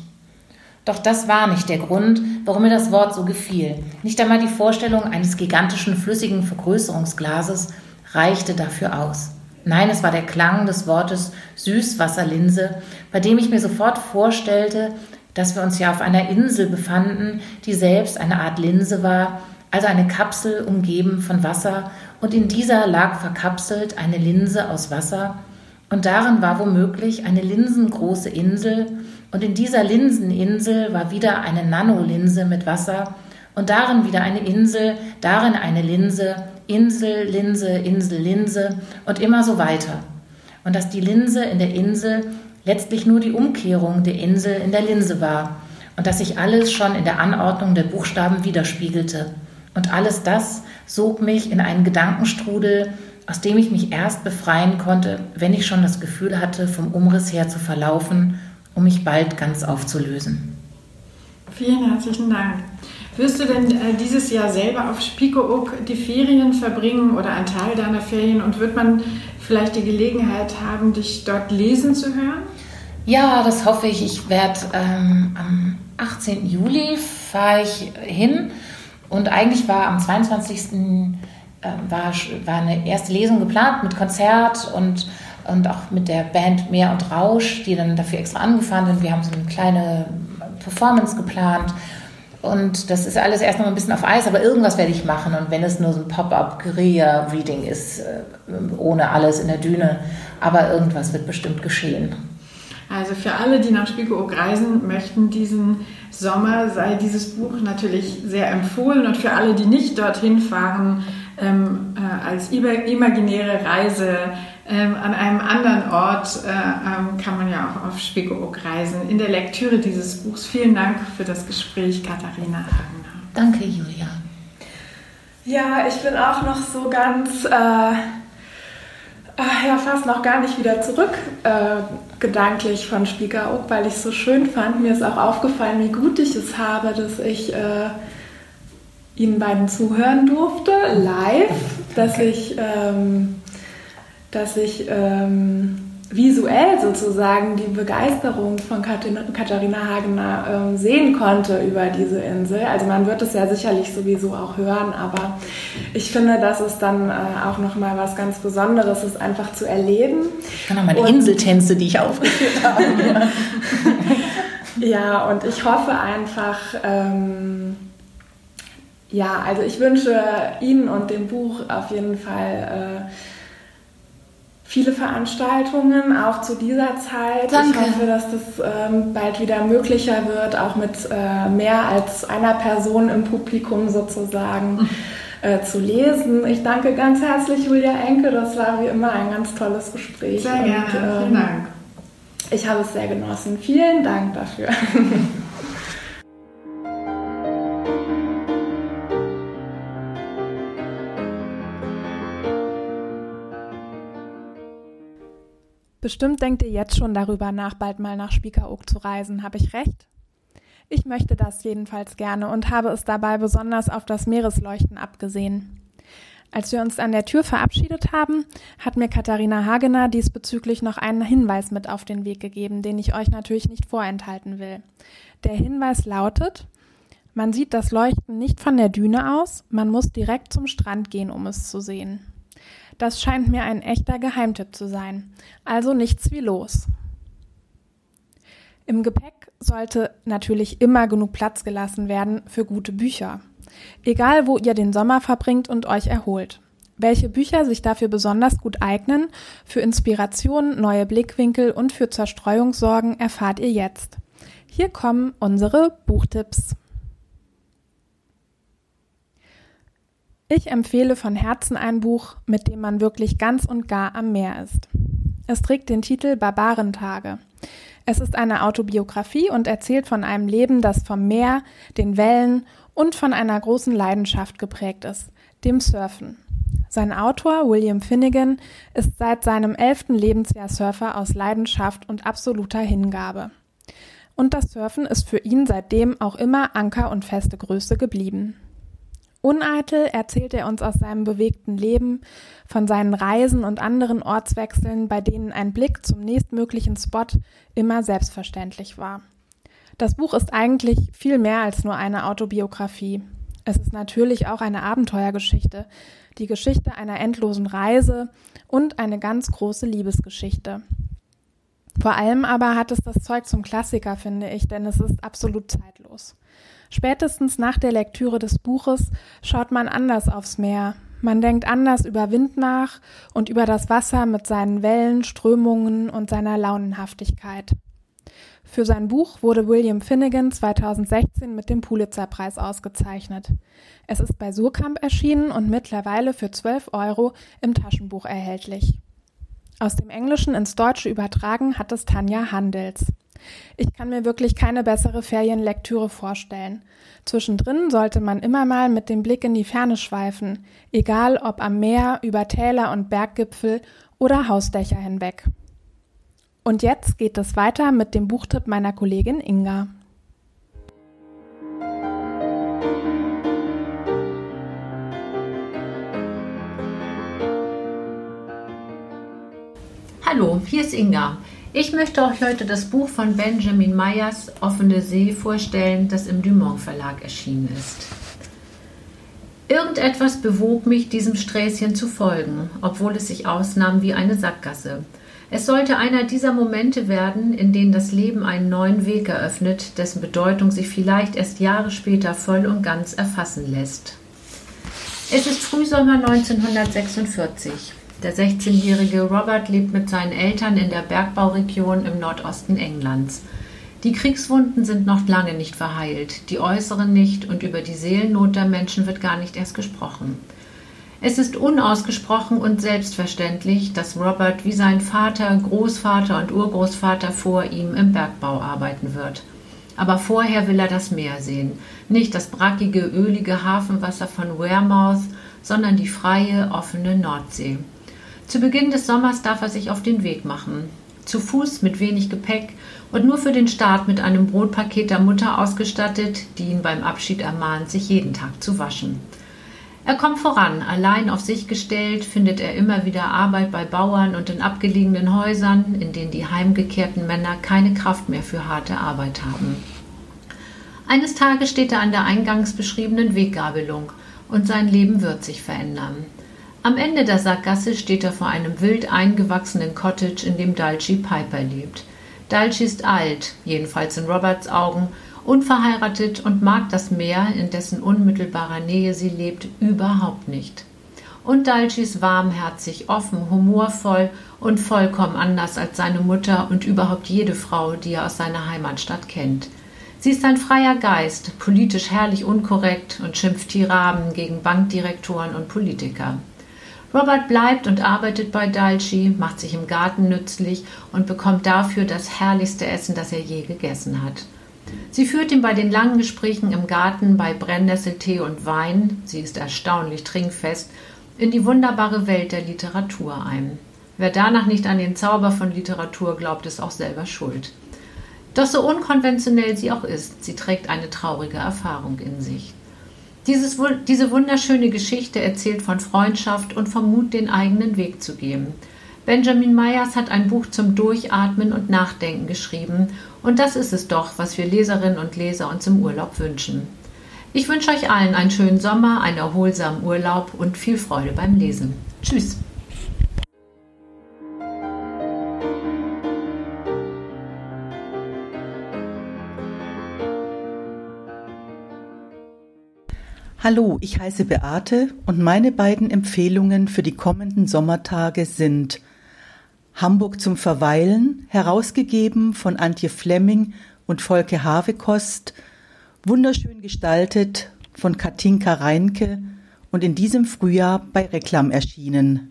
Doch das war nicht der Grund, warum mir das Wort so gefiel. Nicht einmal die Vorstellung eines gigantischen flüssigen Vergrößerungsglases reichte dafür aus. Nein, es war der Klang des Wortes Süßwasserlinse, bei dem ich mir sofort vorstellte, dass wir uns ja auf einer Insel befanden, die selbst eine Art Linse war, also eine Kapsel umgeben von Wasser, und in dieser lag verkapselt eine Linse aus Wasser, und darin war womöglich eine linsengroße Insel, und in dieser Linseninsel war wieder eine Nanolinse mit Wasser, und darin wieder eine Insel, darin eine Linse, Insel, Linse, Insel, Linse und immer so weiter. Und dass die Linse in der Insel letztlich nur die Umkehrung der Insel in der Linse war und dass sich alles schon in der Anordnung der Buchstaben widerspiegelte. Und alles das sog mich in einen Gedankenstrudel, aus dem ich mich erst befreien konnte, wenn ich schon das Gefühl hatte, vom Umriss her zu verlaufen, um mich bald ganz aufzulösen. Vielen herzlichen Dank. Wirst du denn äh, dieses Jahr selber auf Spiekeroog die Ferien verbringen oder einen Teil deiner Ferien und wird man vielleicht die Gelegenheit haben, dich dort lesen zu hören? Ja, das hoffe ich. Ich werde ähm, am 18. Juli fahre ich hin und eigentlich war am 22. Äh, war, war eine erste Lesung geplant mit Konzert und und auch mit der Band Meer und Rausch, die dann dafür extra angefahren sind. Wir haben so eine kleine Performance geplant und das ist alles erst noch ein bisschen auf Eis, aber irgendwas werde ich machen. Und wenn es nur so ein Pop-up-Guerilla-Reading ist, äh, ohne alles in der Düne, aber irgendwas wird bestimmt geschehen. Also für alle, die nach Spiekeroog reisen möchten, diesen Sommer sei dieses Buch natürlich sehr empfohlen. Und für alle, die nicht dorthin fahren, ähm, äh, als imaginäre Reise ähm, an einem anderen Ort äh, ähm, kann man ja auch auf Spiekeroog reisen. In der Lektüre dieses Buchs. Vielen Dank für das Gespräch, Katharina Hagener. Danke, Julia. Ja, ich bin auch noch so ganz, äh, ja, fast noch gar nicht wieder zurück äh, gedanklich von Spiekeroog, weil ich es so schön fand. Mir ist auch aufgefallen, wie gut ich es habe, dass ich äh, Ihnen beiden zuhören durfte, live, dass ich ähm, dass ich ähm, visuell sozusagen die Begeisterung von Katharina Hagener ähm, sehen konnte über diese Insel. Also man wird es ja sicherlich sowieso auch hören, aber ich finde, dass es dann äh, auch nochmal was ganz Besonderes ist, einfach zu erleben. Genau, meine und, Inseltänze, die ich aufgeführt habe. <laughs> ja, und ich hoffe einfach, ähm, ja, also ich wünsche Ihnen und dem Buch auf jeden Fall äh, viele Veranstaltungen, auch zu dieser Zeit. Danke. Ich hoffe, dass das ähm, bald wieder möglicher wird, auch mit äh, mehr als einer Person im Publikum sozusagen äh, zu lesen. Ich danke ganz herzlich Julia Enke, das war wie immer ein ganz tolles Gespräch. Sehr gerne, Und, ähm, vielen Dank. Ich habe es sehr genossen. Vielen Dank dafür. <laughs> Bestimmt denkt ihr jetzt schon darüber nach, bald mal nach Spiekeroog zu reisen. Habe ich recht? Ich möchte das jedenfalls gerne und habe es dabei besonders auf das Meeresleuchten abgesehen. Als wir uns an der Tür verabschiedet haben, hat mir Katharina Hagener diesbezüglich noch einen Hinweis mit auf den Weg gegeben, den ich euch natürlich nicht vorenthalten will. Der Hinweis lautet, man sieht das Leuchten nicht von der Düne aus, man muss direkt zum Strand gehen, um es zu sehen. Das scheint mir ein echter Geheimtipp zu sein. Also nichts wie los. Im Gepäck sollte natürlich immer genug Platz gelassen werden für gute Bücher. Egal, wo ihr den Sommer verbringt und euch erholt. Welche Bücher sich dafür besonders gut eignen, für Inspiration, neue Blickwinkel und für Zerstreuung sorgen, erfahrt ihr jetzt. Hier kommen unsere Buchtipps. Ich empfehle von Herzen ein Buch, mit dem man wirklich ganz und gar am Meer ist. Es trägt den Titel Barbarentage. Es ist eine Autobiografie und erzählt von einem Leben, das vom Meer, den Wellen und von einer großen Leidenschaft geprägt ist, dem Surfen. Sein Autor, William Finnegan, ist seit seinem elften Lebensjahr Surfer aus Leidenschaft und absoluter Hingabe. Und das Surfen ist für ihn seitdem auch immer Anker und feste Größe geblieben. Uneitel erzählt er uns aus seinem bewegten Leben, von seinen Reisen und anderen Ortswechseln, bei denen ein Blick zum nächstmöglichen Spot immer selbstverständlich war. Das Buch ist eigentlich viel mehr als nur eine Autobiografie. Es ist natürlich auch eine Abenteuergeschichte, die Geschichte einer endlosen Reise und eine ganz große Liebesgeschichte. Vor allem aber hat es das Zeug zum Klassiker, finde ich, denn es ist absolut zeitlos. Spätestens nach der Lektüre des Buches schaut man anders aufs Meer. Man denkt anders über Wind nach und über das Wasser mit seinen Wellen, Strömungen und seiner Launenhaftigkeit. Für sein Buch wurde William Finnegan 2016 mit dem Pulitzerpreis ausgezeichnet. Es ist bei Surkamp erschienen und mittlerweile für 12 Euro im Taschenbuch erhältlich. Aus dem Englischen ins Deutsche übertragen hat es Tanja Handels. Ich kann mir wirklich keine bessere Ferienlektüre vorstellen. Zwischendrin sollte man immer mal mit dem Blick in die Ferne schweifen, egal ob am Meer, über Täler und Berggipfel oder Hausdächer hinweg. Und jetzt geht es weiter mit dem Buchtipp meiner Kollegin Inga. Hallo, hier ist Inga. Ich möchte euch heute das Buch von Benjamin Meyers Offene See vorstellen, das im Dumont Verlag erschienen ist. Irgendetwas bewog mich, diesem Sträßchen zu folgen, obwohl es sich ausnahm wie eine Sackgasse. Es sollte einer dieser Momente werden, in denen das Leben einen neuen Weg eröffnet, dessen Bedeutung sich vielleicht erst Jahre später voll und ganz erfassen lässt. Es ist Frühsommer 1946. Der 16-jährige Robert lebt mit seinen Eltern in der Bergbauregion im Nordosten Englands. Die Kriegswunden sind noch lange nicht verheilt, die äußeren nicht und über die Seelennot der Menschen wird gar nicht erst gesprochen. Es ist unausgesprochen und selbstverständlich, dass Robert wie sein Vater, Großvater und Urgroßvater vor ihm im Bergbau arbeiten wird. Aber vorher will er das Meer sehen, nicht das brackige, ölige Hafenwasser von Wearmouth, sondern die freie, offene Nordsee. Zu Beginn des Sommers darf er sich auf den Weg machen. Zu Fuß mit wenig Gepäck und nur für den Start mit einem Brotpaket der Mutter ausgestattet, die ihn beim Abschied ermahnt, sich jeden Tag zu waschen. Er kommt voran, allein auf sich gestellt, findet er immer wieder Arbeit bei Bauern und in abgelegenen Häusern, in denen die heimgekehrten Männer keine Kraft mehr für harte Arbeit haben. Eines Tages steht er an der eingangs beschriebenen Weggabelung und sein Leben wird sich verändern. Am Ende der Sackgasse steht er vor einem wild eingewachsenen Cottage, in dem Dulcie Piper lebt. Dulcie ist alt, jedenfalls in Roberts Augen, unverheiratet und mag das Meer, in dessen unmittelbarer Nähe sie lebt, überhaupt nicht. Und Dulcie ist warmherzig, offen, humorvoll und vollkommen anders als seine Mutter und überhaupt jede Frau, die er aus seiner Heimatstadt kennt. Sie ist ein freier Geist, politisch herrlich unkorrekt und schimpft Tiraben gegen Bankdirektoren und Politiker. Robert bleibt und arbeitet bei Dalchi, macht sich im Garten nützlich und bekommt dafür das herrlichste Essen, das er je gegessen hat. Sie führt ihn bei den langen Gesprächen im Garten bei Brennnesseltee und Wein, sie ist erstaunlich trinkfest, in die wunderbare Welt der Literatur ein. Wer danach nicht an den Zauber von Literatur glaubt, ist auch selber schuld. Doch so unkonventionell sie auch ist, sie trägt eine traurige Erfahrung in sich. Dieses, diese wunderschöne Geschichte erzählt von Freundschaft und vom Mut, den eigenen Weg zu gehen. Benjamin Myers hat ein Buch zum Durchatmen und Nachdenken geschrieben und das ist es doch, was wir Leserinnen und Leser uns im Urlaub wünschen. Ich wünsche euch allen einen schönen Sommer, einen erholsamen Urlaub und viel Freude beim Lesen. Tschüss! Hallo, ich heiße Beate und meine beiden Empfehlungen für die kommenden Sommertage sind Hamburg zum Verweilen, herausgegeben von Antje Flemming und Volke Havekost, wunderschön gestaltet von Katinka Reinke und in diesem Frühjahr bei Reklam erschienen.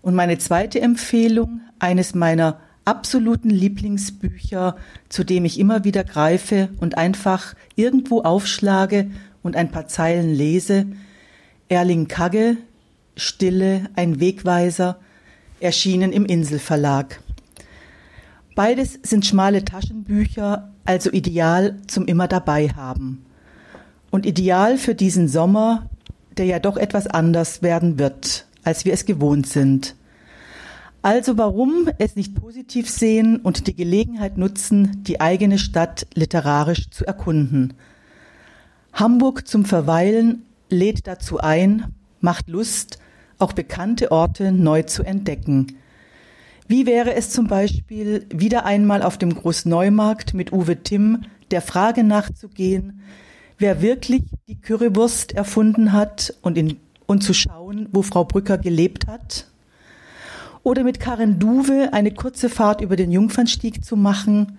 Und meine zweite Empfehlung, eines meiner absoluten Lieblingsbücher, zu dem ich immer wieder greife und einfach irgendwo aufschlage und ein paar Zeilen lese, Erling Kagge, Stille, ein Wegweiser, erschienen im Inselverlag. Beides sind schmale Taschenbücher, also ideal zum immer dabei haben. Und ideal für diesen Sommer, der ja doch etwas anders werden wird, als wir es gewohnt sind. Also warum es nicht positiv sehen und die Gelegenheit nutzen, die eigene Stadt literarisch zu erkunden. Hamburg zum Verweilen lädt dazu ein, macht Lust, auch bekannte Orte neu zu entdecken. Wie wäre es zum Beispiel, wieder einmal auf dem Großneumarkt mit Uwe Timm der Frage nachzugehen, wer wirklich die Currywurst erfunden hat und, in, und zu schauen, wo Frau Brücker gelebt hat? Oder mit Karin Duwe eine kurze Fahrt über den Jungfernstieg zu machen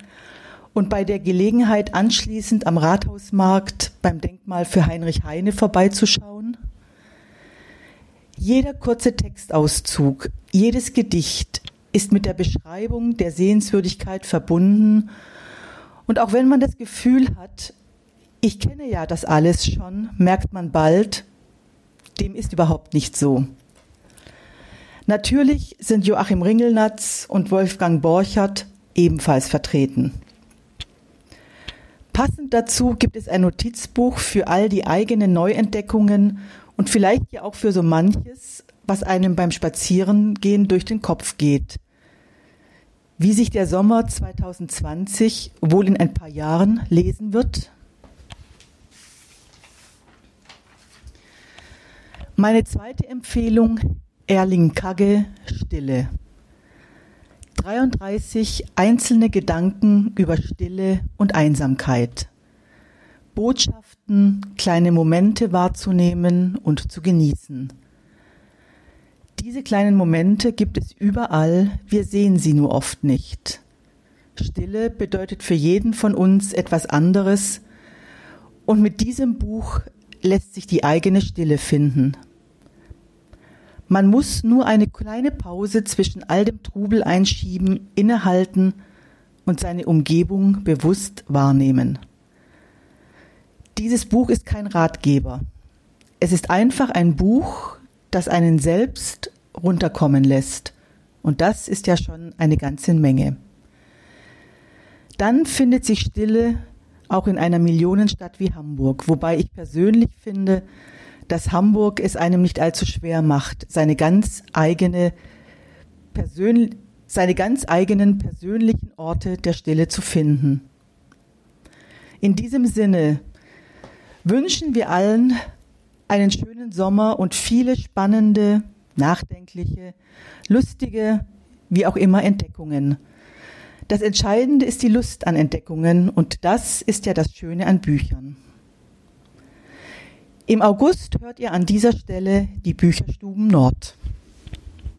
und bei der Gelegenheit anschließend am Rathausmarkt beim Denkmal für Heinrich Heine vorbeizuschauen? Jeder kurze Textauszug, jedes Gedicht ist mit der Beschreibung der Sehenswürdigkeit verbunden. Und auch wenn man das Gefühl hat, ich kenne ja das alles schon, merkt man bald, dem ist überhaupt nicht so. Natürlich sind Joachim Ringelnatz und Wolfgang Borchert ebenfalls vertreten. Passend dazu gibt es ein Notizbuch für all die eigenen Neuentdeckungen und vielleicht ja auch für so manches, was einem beim Spazierengehen durch den Kopf geht. Wie sich der Sommer 2020 wohl in ein paar Jahren lesen wird? Meine zweite Empfehlung, Erling Kagge, Stille. 33 einzelne Gedanken über Stille und Einsamkeit. Botschaften, kleine Momente wahrzunehmen und zu genießen. Diese kleinen Momente gibt es überall, wir sehen sie nur oft nicht. Stille bedeutet für jeden von uns etwas anderes und mit diesem Buch lässt sich die eigene Stille finden. Man muss nur eine kleine Pause zwischen all dem Trubel einschieben, innehalten und seine Umgebung bewusst wahrnehmen. Dieses Buch ist kein Ratgeber. Es ist einfach ein Buch, das einen selbst runterkommen lässt. Und das ist ja schon eine ganze Menge. Dann findet sich Stille auch in einer Millionenstadt wie Hamburg, wobei ich persönlich finde, dass Hamburg es einem nicht allzu schwer macht, seine ganz eigene Persön seine ganz eigenen persönlichen Orte der Stille zu finden. In diesem Sinne wünschen wir allen einen schönen Sommer und viele spannende, nachdenkliche, lustige, wie auch immer Entdeckungen. Das Entscheidende ist die Lust an Entdeckungen und das ist ja das Schöne an Büchern. Im August hört ihr an dieser Stelle die Bücherstuben Nord.